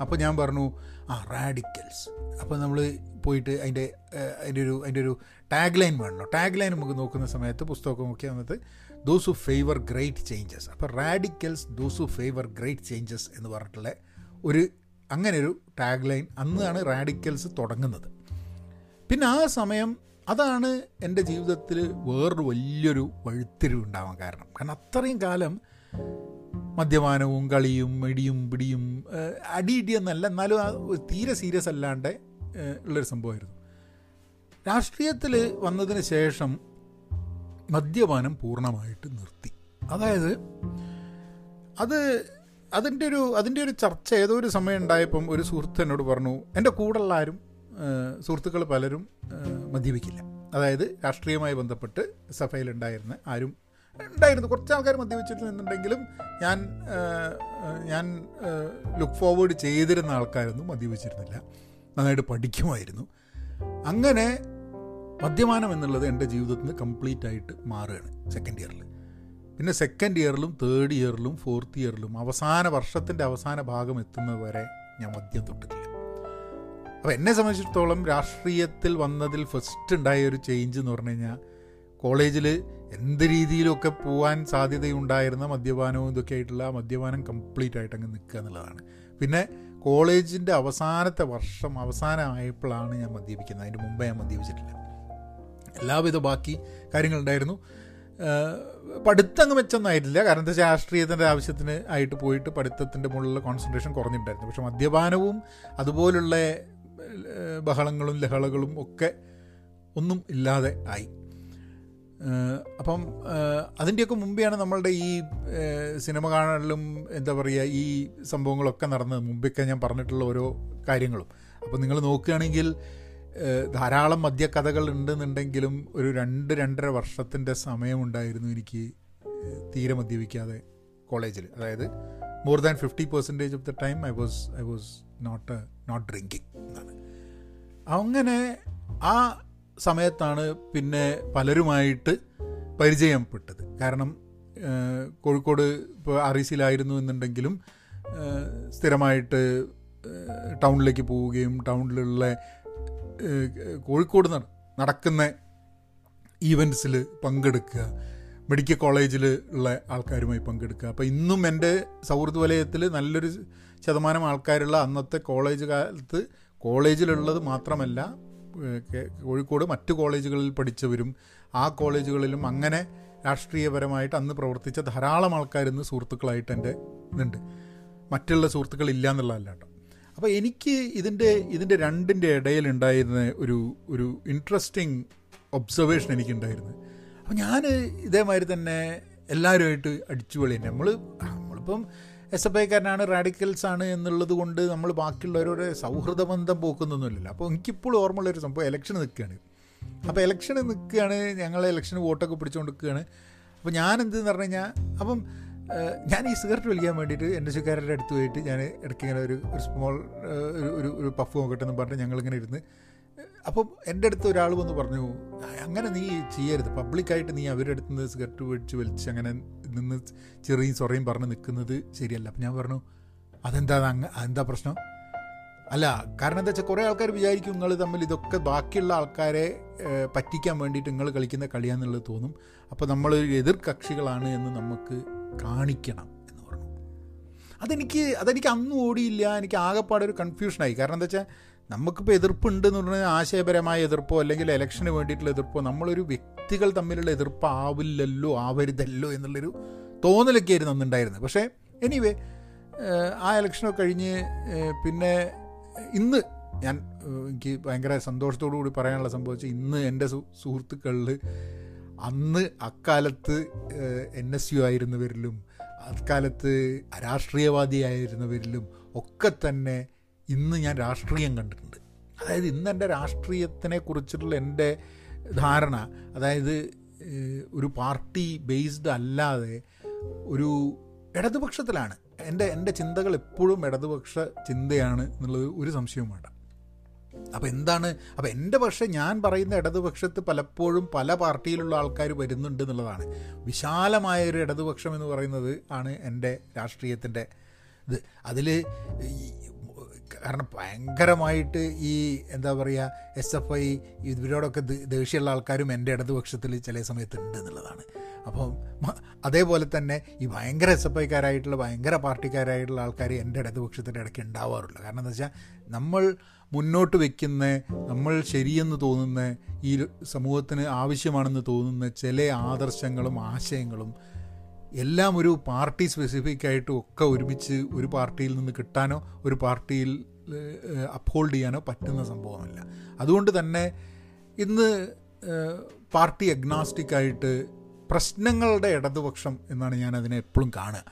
അപ്പോൾ ഞാൻ പറഞ്ഞു ആ റാഡിക്കൽസ്. അപ്പോൾ നമ്മൾ പോയിട്ട് അതിന്റെ അതിന്റെ ഒരു അതിന്റെ ഒരു ടാഗ് ലൈൻ വേണമല്ലോ. ടാഗ് ലൈൻ നമുക്ക് നോക്കുന്ന സമയത്ത് പുസ്തകം നോക്കിയ സമയത്ത് those who favour great changes അപ്പോൾ radicals those who favour great changes എന്ന് പറഞ്ഞിട്ടുള്ള ഒരു അങ്ങനെ ഒരു ടാഗ് ലൈൻ അന്നാണ് റാഡിക്കൽസ് തുടങ്ങുന്നത്. പിന്നെ ആ സമയം അതാണ് എന്റെ ജീവിതത്തിൽ വേറൊരു വലിയൊരു വഴുത്തിരിവ് ഉണ്ടാവാൻ കാരണം. കാരണം അത്രയും കാലം മദ്യപാനവും കളിയും ഇടിയും പിടിയും അടിയിടിയെന്നല്ല എന്നാലും തീരെ സീരിയസ് അല്ലാണ്ട് ഉള്ളൊരു സംഭവമായിരുന്നു. രാഷ്ട്രീയത്തിൽ വന്നതിന് ശേഷം മദ്യപാനം പൂർണമായിട്ട് നിർത്തി. അതായത് അത് അതിന്റെ ഒരു അതിന്റെ ഒരു ചർച്ച ഏതോ ഒരു സമയം ഉണ്ടായപ്പം ഒരു സുഹൃത്ത് എന്നോട് പറഞ്ഞു എന്റെ കൂടെയുള്ള ആരും സുഹൃത്തുക്കൾ പലരും മദ്യപിക്കില്ല. അതായത് രാഷ്ട്രീയമായി ബന്ധപ്പെട്ട് സഭയിലുണ്ടായിരുന്ന ആരും ഉണ്ടായിരുന്നു. കുറച്ച് ആൾക്കാർ മദ്യപിച്ചിട്ടുണ്ടെങ്കിലും ഞാൻ ഞാൻ ലുക്ക് ഫോർവേഡ് ചെയ്തിരുന്ന ആൾക്കാരൊന്നും മദ്യപിച്ചിരുന്നില്ല. നന്നായിട്ട് പഠിക്കുമായിരുന്നു. അങ്ങനെ മദ്യപാനം എന്നുള്ളത് എന്റെ ജീവിതത്തിൽ നിന്ന് കംപ്ലീറ്റ് ആയിട്ട് മാറുകയാണ് സെക്കൻഡ് ഇയറിൽ പിന്നെ സെക്കൻഡ് ഇയറിലും തേർഡ് ഇയറിലും ഫോർത്ത് ഇയറിലും അവസാന വർഷത്തിന്റെ അവസാന ഭാഗം എത്തുന്നത് വരെ ഞാൻ മദ്യം തൊട്ടിട്ടില്ല. അപ്പോൾ എന്നെ സംബന്ധിച്ചിടത്തോളം രാഷ്ട്രീയത്തിൽ വന്നതിൽ ഫസ്റ്റ് ഉണ്ടായ ഒരു ചേഞ്ച് എന്ന് പറഞ്ഞു കഴിഞ്ഞാൽ കോളേജിൽ എന്ത് രീതിയിലൊക്കെ പോകാൻ സാധ്യതയുണ്ടായിരുന്ന മദ്യപാനവും ഇതൊക്കെ ആയിട്ടുള്ള മദ്യപാനം കംപ്ലീറ്റ് ആയിട്ട് അങ്ങ് നിൽക്കുക എന്നുള്ളതാണ്. പിന്നെ കോളേജിന്റെ അവസാനത്തെ വർഷം അവസാനമായപ്പോഴാണ് ഞാൻ മദ്യപിക്കുന്നത്. അതിന്റെ മുമ്പേ ഞാൻ മദ്യപിച്ചിട്ടില്ല. എല്ലാവിധ ബാക്കി കാര്യങ്ങളുണ്ടായിരുന്നു. പഠിത്തം മെച്ചൊന്നായിട്ടില്ല. കാരണം എന്താ വെച്ചാൽ രാഷ്ട്രീയത്തിന്റെ ആവശ്യത്തിന് ആയിട്ട് പോയിട്ട് പഠിത്തത്തിന്റെ മുകളിലുള്ള കോൺസെൻട്രേഷൻ കുറഞ്ഞിട്ടുണ്ടായിരുന്നു. പക്ഷെ മദ്യപാനവും അതുപോലുള്ള ബഹളങ്ങളും ലഹളകളും ഒക്കെ ഒന്നും ഇല്ലാതെ ആയി. അപ്പം അതിന്റെയൊക്കെ മുമ്പെയാണ് നമ്മളുടെ ഈ സിനിമ കാണലും എന്താ പറയുക ഈ സംഭവങ്ങളൊക്കെ നടന്നത്. മുമ്പൊക്കെ ഞാൻ പറഞ്ഞിട്ടുള്ള ഓരോ കാര്യങ്ങളും. അപ്പോൾ നിങ്ങൾ നോക്കുകയാണെങ്കിൽ ധാരാളം മദ്യക്കഥകൾ ഉണ്ടെന്നുണ്ടെങ്കിലും ഒരു രണ്ട് രണ്ടര വർഷത്തിന്റെ സമയമുണ്ടായിരുന്നു എനിക്ക് തീരെ മദ്യപിക്കാതെ കോളേജിൽ. അതായത് more than fifty percentage of the time I was I was not not drinking എന്നാണ് അങ്ങനെ ആ സമയത്താണ് പിന്നെ പലരുമായിട്ട് പരിചയപ്പെട്ടത്. കാരണം കോഴിക്കോട് ഇപ്പോൾ സിയിലായിരുന്നു എന്നുണ്ടെങ്കിലും സ്ഥിരമായിട്ട് ടൗണിലേക്ക് പോവുകയും ടൗണിലുള്ള കോഴിക്കോട് നടക്കുന്ന ഈവൻസിൽ പങ്കെടുക്കുക. മെഡിക്കൽ കോളേജിൽ ഉള്ള ആൾക്കാരുമായി പങ്കെടുക്കുക. അപ്പോൾ ഇന്നും എന്റെ സൗഹൃദ വലയത്തിൽ നല്ലൊരു ശതമാനം ആൾക്കാരുള്ള അന്നത്തെ കോളേജ് കാലത്ത് കോളേജിലുള്ളത് മാത്രമല്ല കോഴിക്കോട് മറ്റ് കോളേജുകളിൽ പഠിച്ചവരും ആ കോളേജുകളിലും അങ്ങനെ രാഷ്ട്രീയപരമായിട്ട് അന്ന് പ്രവർത്തിച്ച ധാരാളം ആൾക്കാർ ഇന്ന് സുഹൃത്തുക്കളായിട്ട് എന്റെ ഇതുണ്ട്. മറ്റുള്ള സുഹൃത്തുക്കൾ ഇല്ല എന്നുള്ളതല്ല കേട്ടോ. അപ്പോൾ എനിക്ക് ഇതിന്റെ ഇതിന്റെ രണ്ടിന്റെ ഇടയിലുണ്ടായിരുന്ന ഒരു ഒരു ഇൻട്രസ്റ്റിംഗ് ഒബ്സർവേഷൻ എനിക്കുണ്ടായിരുന്നു. അപ്പോൾ ഞാൻ ഇതേമാതിരി തന്നെ എല്ലാവരുമായിട്ട് അടിച്ചുപൊളി നമ്മൾ നമ്മളിപ്പം എസ് എഫ് ഐക്കാരനാണ് റാഡിക്കൽസ് ആണ് എന്നുള്ളത് കൊണ്ട് നമ്മൾ ബാക്കിയുള്ളവരോട് സൗഹൃദ ബന്ധം പോക്കുന്നൊന്നുമില്ലല്ലോ. അപ്പോൾ എനിക്കിപ്പോഴും ഓർമ്മയുള്ളൊരു സംഭവം ഇലക്ഷൻ നിൽക്കുകയാണ്. അപ്പോൾ ഇലക്ഷന് നിൽക്കുകയാണ് ഞങ്ങൾ ഇലക്ഷന് വോട്ടൊക്കെ പിടിച്ചുകൊണ്ട് നിൽക്കുകയാണ് അപ്പോൾ ഞാൻ എന്തെന്ന് പറഞ്ഞു കഴിഞ്ഞാൽ അപ്പം ഞാൻ ഈ സിഗരറ്റ് വലിക്കാൻ വേണ്ടിയിട്ട് എന്റെ ചുക്കാരുടെ അടുത്ത് പോയിട്ട് ഞാൻ ഇടയ്ക്ക് ഇങ്ങനെ ഒരു ഒരു സ്മോൾ ഒരു ഒരു പഫ് നോക്കട്ടെ എന്ന് പറഞ്ഞ് ഞങ്ങളിങ്ങനെ ഇരുന്ന് അപ്പം എന്റെ അടുത്ത് ഒരാൾ വന്ന് പറഞ്ഞു അങ്ങനെ നീ ചെയ്യരുത്. പബ്ലിക്കായിട്ട് നീ അവരുടെ അടുത്ത് നിന്ന് സിഗരറ്റ് മേടിച്ച് വലിച്ച് അങ്ങനെ നിന്ന് ചെറിയും സൊറയും പറഞ്ഞ് നിൽക്കുന്നത് ശരിയല്ല. അപ്പം ഞാൻ പറഞ്ഞു അതെന്താ അതെന്താ പ്രശ്നം? അല്ല കാരണം എന്താ വെച്ചാൽ കുറേ ആൾക്കാർ വിചാരിക്കും നിങ്ങൾ തമ്മിൽ ഇതൊക്കെ ബാക്കിയുള്ള ആൾക്കാരെ പറ്റിക്കാൻ വേണ്ടിയിട്ട് നിങ്ങൾ കളിക്കുന്ന കളിയാന്നുള്ളത് തോന്നും. അപ്പോൾ നമ്മളൊരു എതിർ കക്ഷികളാണ് എന്ന് നമുക്ക് കാണിക്കണം എന്ന് പറഞ്ഞു. അതെനിക്ക് അതെനിക്ക് അന്ന് ഓടിയില്ല. എനിക്ക് ആകെപ്പാടെ ഒരു കൺഫ്യൂഷനായി കാരണം എന്താ വെച്ചാൽ നമുക്കിപ്പോൾ എതിർപ്പുണ്ട് എന്ന് പറഞ്ഞാൽ ആശയപരമായ എതിർപ്പോ അല്ലെങ്കിൽ ഇലക്ഷന് വേണ്ടിയിട്ടുള്ള എതിർപ്പോ നമ്മളൊരു വ്യക്തികൾ തമ്മിലുള്ള എതിർപ്പ് ആവില്ലല്ലോ ആവരുതല്ലോ എന്നുള്ളൊരു തോന്നലൊക്കെ ആയിരുന്നു അന്നുണ്ടായിരുന്നത്. പക്ഷേ എനിവേ ആ ഇലക്ഷനൊക്കെ കഴിഞ്ഞ് പിന്നെ ഇന്ന് ഞാൻ എനിക്ക് ഭയങ്കര സന്തോഷത്തോടു കൂടി പറയാനുള്ള സംഭവിച്ചു ഇന്ന് എന്റെ സുഹൃത്തുക്കളിൽ അന്ന് അക്കാലത്ത് എൻ എസ് യു ആയിരുന്നവരിലും അക്കാലത്ത് രാഷ്ട്രീയവാദിയായിരുന്നവരിലും ഒക്കെ തന്നെ ഇന്ന് ഞാൻ രാഷ്ട്രീയം കണ്ടിട്ടുണ്ട്. അതായത് ഇന്ന് എന്റെ രാഷ്ട്രീയത്തിനെ കുറിച്ചിട്ടുള്ള എന്റെ ധാരണ അതായത് ഒരു പാർട്ടി ബേസ്ഡ് അല്ലാതെ ഒരു ഇടതുപക്ഷത്തിലാണ്. എന്റെ എന്റെ ചിന്തകൾ എപ്പോഴും ഇടതുപക്ഷ ചിന്തയാണ് എന്നുള്ളത് ഒരു സംശയവും വേണ്ട അപ്പോൾ എന്താണ്? അപ്പോൾ എന്റെ പക്ഷേ ഞാൻ പറയുന്ന ഇടതുപക്ഷത്ത് പലപ്പോഴും പല പാർട്ടിയിലുള്ള ആൾക്കാർ വരുന്നുണ്ട് എന്നുള്ളതാണ്. വിശാലമായ ഒരു ഇടതുപക്ഷം എന്ന് പറയുന്നത് ആണ് എന്റെ രാഷ്ട്രീയത്തിന്റെ ഇത്. അതിൽ കാരണം ഭയങ്കരമായിട്ട് ഈ എന്താ പറയുക എസ് എഫ് ഐ ഇവരോടൊക്കെ ദേഷ്യമുള്ള ആൾക്കാരും എന്റെ ഇടതുപക്ഷത്തിൽ ചില സമയത്ത് ഉണ്ട് എന്നുള്ളതാണ്. അപ്പം അതേപോലെ തന്നെ ഈ ഭയങ്കര എസ് എഫ് ഐക്കാരായിട്ടുള്ള ഭയങ്കര പാർട്ടിക്കാരായിട്ടുള്ള ആൾക്കാർ എന്റെ ഇടതുപക്ഷത്തിന്റെ ഇടയ്ക്ക് കാരണം എന്താ വെച്ചാൽ നമ്മൾ മുന്നോട്ട് വയ്ക്കുന്ന നമ്മൾ ശരിയെന്ന് തോന്നുന്ന ഈ സമൂഹത്തിന് ആവശ്യമാണെന്ന് തോന്നുന്ന ചില ആദർശങ്ങളും ആശയങ്ങളും എല്ലാം ഒരു പാർട്ടി സ്പെസിഫിക് ആയിട്ട് ഒക്കെ ഒരുമിച്ച് ഒരു പാർട്ടിയിൽ നിന്ന് കിട്ടാനോ ഒരു പാർട്ടിയിൽ അപ്ഹോൾഡ് ചെയ്യാനോ പറ്റുന്ന സംഭവമല്ല. അതുകൊണ്ട് തന്നെ ഇന്ന് പാർട്ടി അഗ്നാസ്റ്റിക്കായിട്ട് പ്രശ്നങ്ങളുടെ ഇടതുപക്ഷം എന്നാണ് ഞാൻ അതിനെ എപ്പോഴും കാണുക.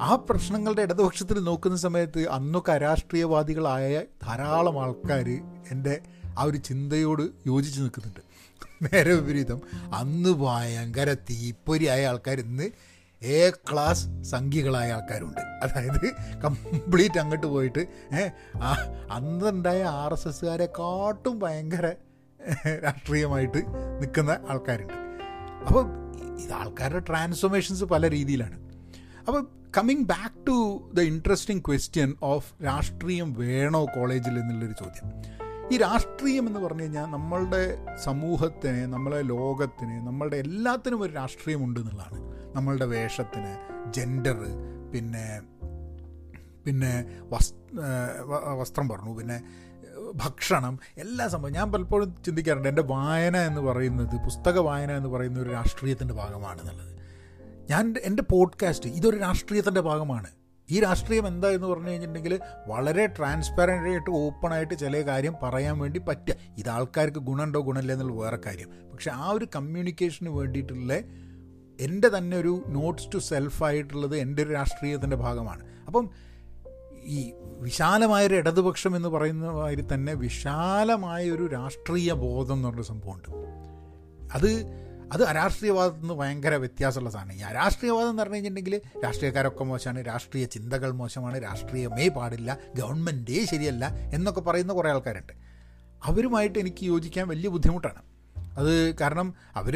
ആ പ്രശ്നങ്ങളുടെ ഇടതുപക്ഷത്തിൽ നോക്കുന്ന സമയത്ത് അന്നൊക്കെ അരാഷ്ട്രീയവാദികളായ ധാരാളം ആൾക്കാർ എന്റെ ആ ഒരു ചിന്തയോട് യോജിച്ച് നിൽക്കുന്നുണ്ട്. നേരെ വിപരീതം അന്ന് ഭയങ്കര തീപ്പൊരിയായ ആൾക്കാർ ഇന്ന് എ ക്ലാസ് സംഖ്യകളായ ആൾക്കാരുണ്ട്. അതായത് കംപ്ലീറ്റ് അങ്ങോട്ട് പോയിട്ട് അന്നുണ്ടായ ആർ എസ് എസ്സുകാരെക്കാട്ടും ഭയങ്കര രാഷ്ട്രീയമായിട്ട് നിൽക്കുന്ന ആൾക്കാരുണ്ട്. അപ്പോൾ ഇത് ആൾക്കാരുടെ ട്രാൻസ്ഫോർമേഷൻസ് പല രീതിയിലാണ്. അപ്പോൾ coming back to the interesting question of രാഷ്ട്രീയം വേണോ കോളേജിൽ എന്നുള്ളൊരു ചോദ്യം. ഈ രാഷ്ട്രീയം എന്ന് പറഞ്ഞു കഴിഞ്ഞാൽ നമ്മളുടെ സമൂഹത്തിന് നമ്മളെ ലോകത്തിന് നമ്മളുടെ എല്ലാത്തിനും ഒരു രാഷ്ട്രീയമുണ്ട് എന്നുള്ളതാണ്. നമ്മളുടെ വേഷത്തിന് ജെൻഡർ പിന്നെ പിന്നെ വസ്ത്രം പറഞ്ഞു പിന്നെ ഭക്ഷണം എല്ലാ സംഭവം. ഞാൻ പലപ്പോഴും ചിന്തിക്കാറുണ്ട് എന്റെ വായന എന്ന് പറയുന്നത് പുസ്തക വായന എന്ന് പറയുന്ന ഒരു രാഷ്ട്രീയത്തിന്റെ ഭാഗമാണ് എന്നുള്ളത്. ഞാൻ എന്റെ പോഡ്കാസ്റ്റ് ഇതൊരു രാഷ്ട്രീയത്തിന്റെ ഭാഗമാണ്. ഈ രാഷ്ട്രീയം എന്താ എന്ന് പറഞ്ഞു കഴിഞ്ഞിട്ടുണ്ടെങ്കിൽ വളരെ ട്രാൻസ്പെറന്റായിട്ട് ഓപ്പണായിട്ട് ചില കാര്യം പറയാൻ വേണ്ടി പറ്റുക. ഇത് ആൾക്കാർക്ക് ഗുണമുണ്ടോ ഗുണമില്ല എന്നുള്ള വേറെ കാര്യം. പക്ഷെ ആ ഒരു കമ്മ്യൂണിക്കേഷന് വേണ്ടിയിട്ടുള്ള എന്റെ തന്നെ ഒരു നോട്ട്സ് ടു സെൽഫായിട്ടുള്ളത് എന്റെ ഒരു രാഷ്ട്രീയത്തിന്റെ ഭാഗമാണ്. അപ്പം ഈ വിശാലമായൊരു ഇടതുപക്ഷം എന്ന് പറയുന്ന മാതിരി തന്നെ വിശാലമായ ഒരു രാഷ്ട്രീയ ബോധം എന്ന് പറഞ്ഞ സംഭവമുണ്ട്. അത് അത് അരാഷ്ട്രീയവാദത്തിൽ നിന്ന് ഭയങ്കര വ്യത്യാസമുള്ള സാധനം. ഈ അരാഷ്ട്രീയവാദം എന്ന് പറഞ്ഞു കഴിഞ്ഞിട്ടുണ്ടെങ്കിൽ രാഷ്ട്രീയക്കാരൊക്കെ മോശമാണ് രാഷ്ട്രീയ ചിന്തകൾ മോശമാണ് രാഷ്ട്രീയമേ പാടില്ല ഗവൺമെന്റേ ശരിയല്ല എന്നൊക്കെ പറയുന്ന കുറേ ആൾക്കാരുണ്ട്. അവരുമായിട്ട് എനിക്ക് യോജിക്കാൻ വലിയ ബുദ്ധിമുട്ടാണ്. അത് കാരണം അവർ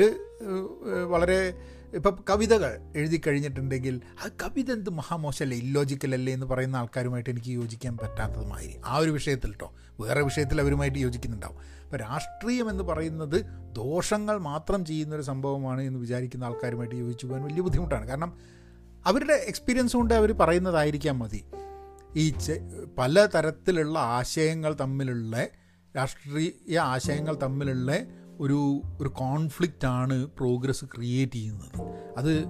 വളരെ ഇപ്പം കവിതകൾ എഴുതി കഴിഞ്ഞിട്ടുണ്ടെങ്കിൽ ആ കവിത എന്ത് മഹാമോശമല്ലേ ഇല്ലോജിക്കൽ അല്ലേ എന്ന് പറയുന്ന ആൾക്കാരുമായിട്ട് എനിക്ക് യോജിക്കാൻ പറ്റാത്തതുമായി ആ ഒരു വിഷയത്തിൽ കേട്ടോ വേറെ വിഷയത്തിൽ അവരുമായിട്ട് യോജിക്കുന്നുണ്ടാവും. അപ്പോൾ രാഷ്ട്രീയം എന്ന് പറയുന്നത് ദോഷങ്ങൾ മാത്രം ചെയ്യുന്നൊരു സംഭവമാണ് എന്ന് വിചാരിക്കുന്ന ആൾക്കാരുമായിട്ട് യോജിച്ചു പോകാൻ വലിയ ബുദ്ധിമുട്ടാണ്. കാരണം അവരുടെ എക്സ്പീരിയൻസ് കൊണ്ട് അവർ പറയുന്നതായിരിക്കാം മതി. ഈ പല തരത്തിലുള്ള ആശയങ്ങൾ തമ്മിലുള്ള രാഷ്ട്രീയ ആശയങ്ങൾ തമ്മിലുള്ള ഒരു ഒരു കോൺഫ്ലിക്റ്റാണ് പ്രോഗ്രസ് ക്രിയേറ്റ് ചെയ്യുന്നത്. അത്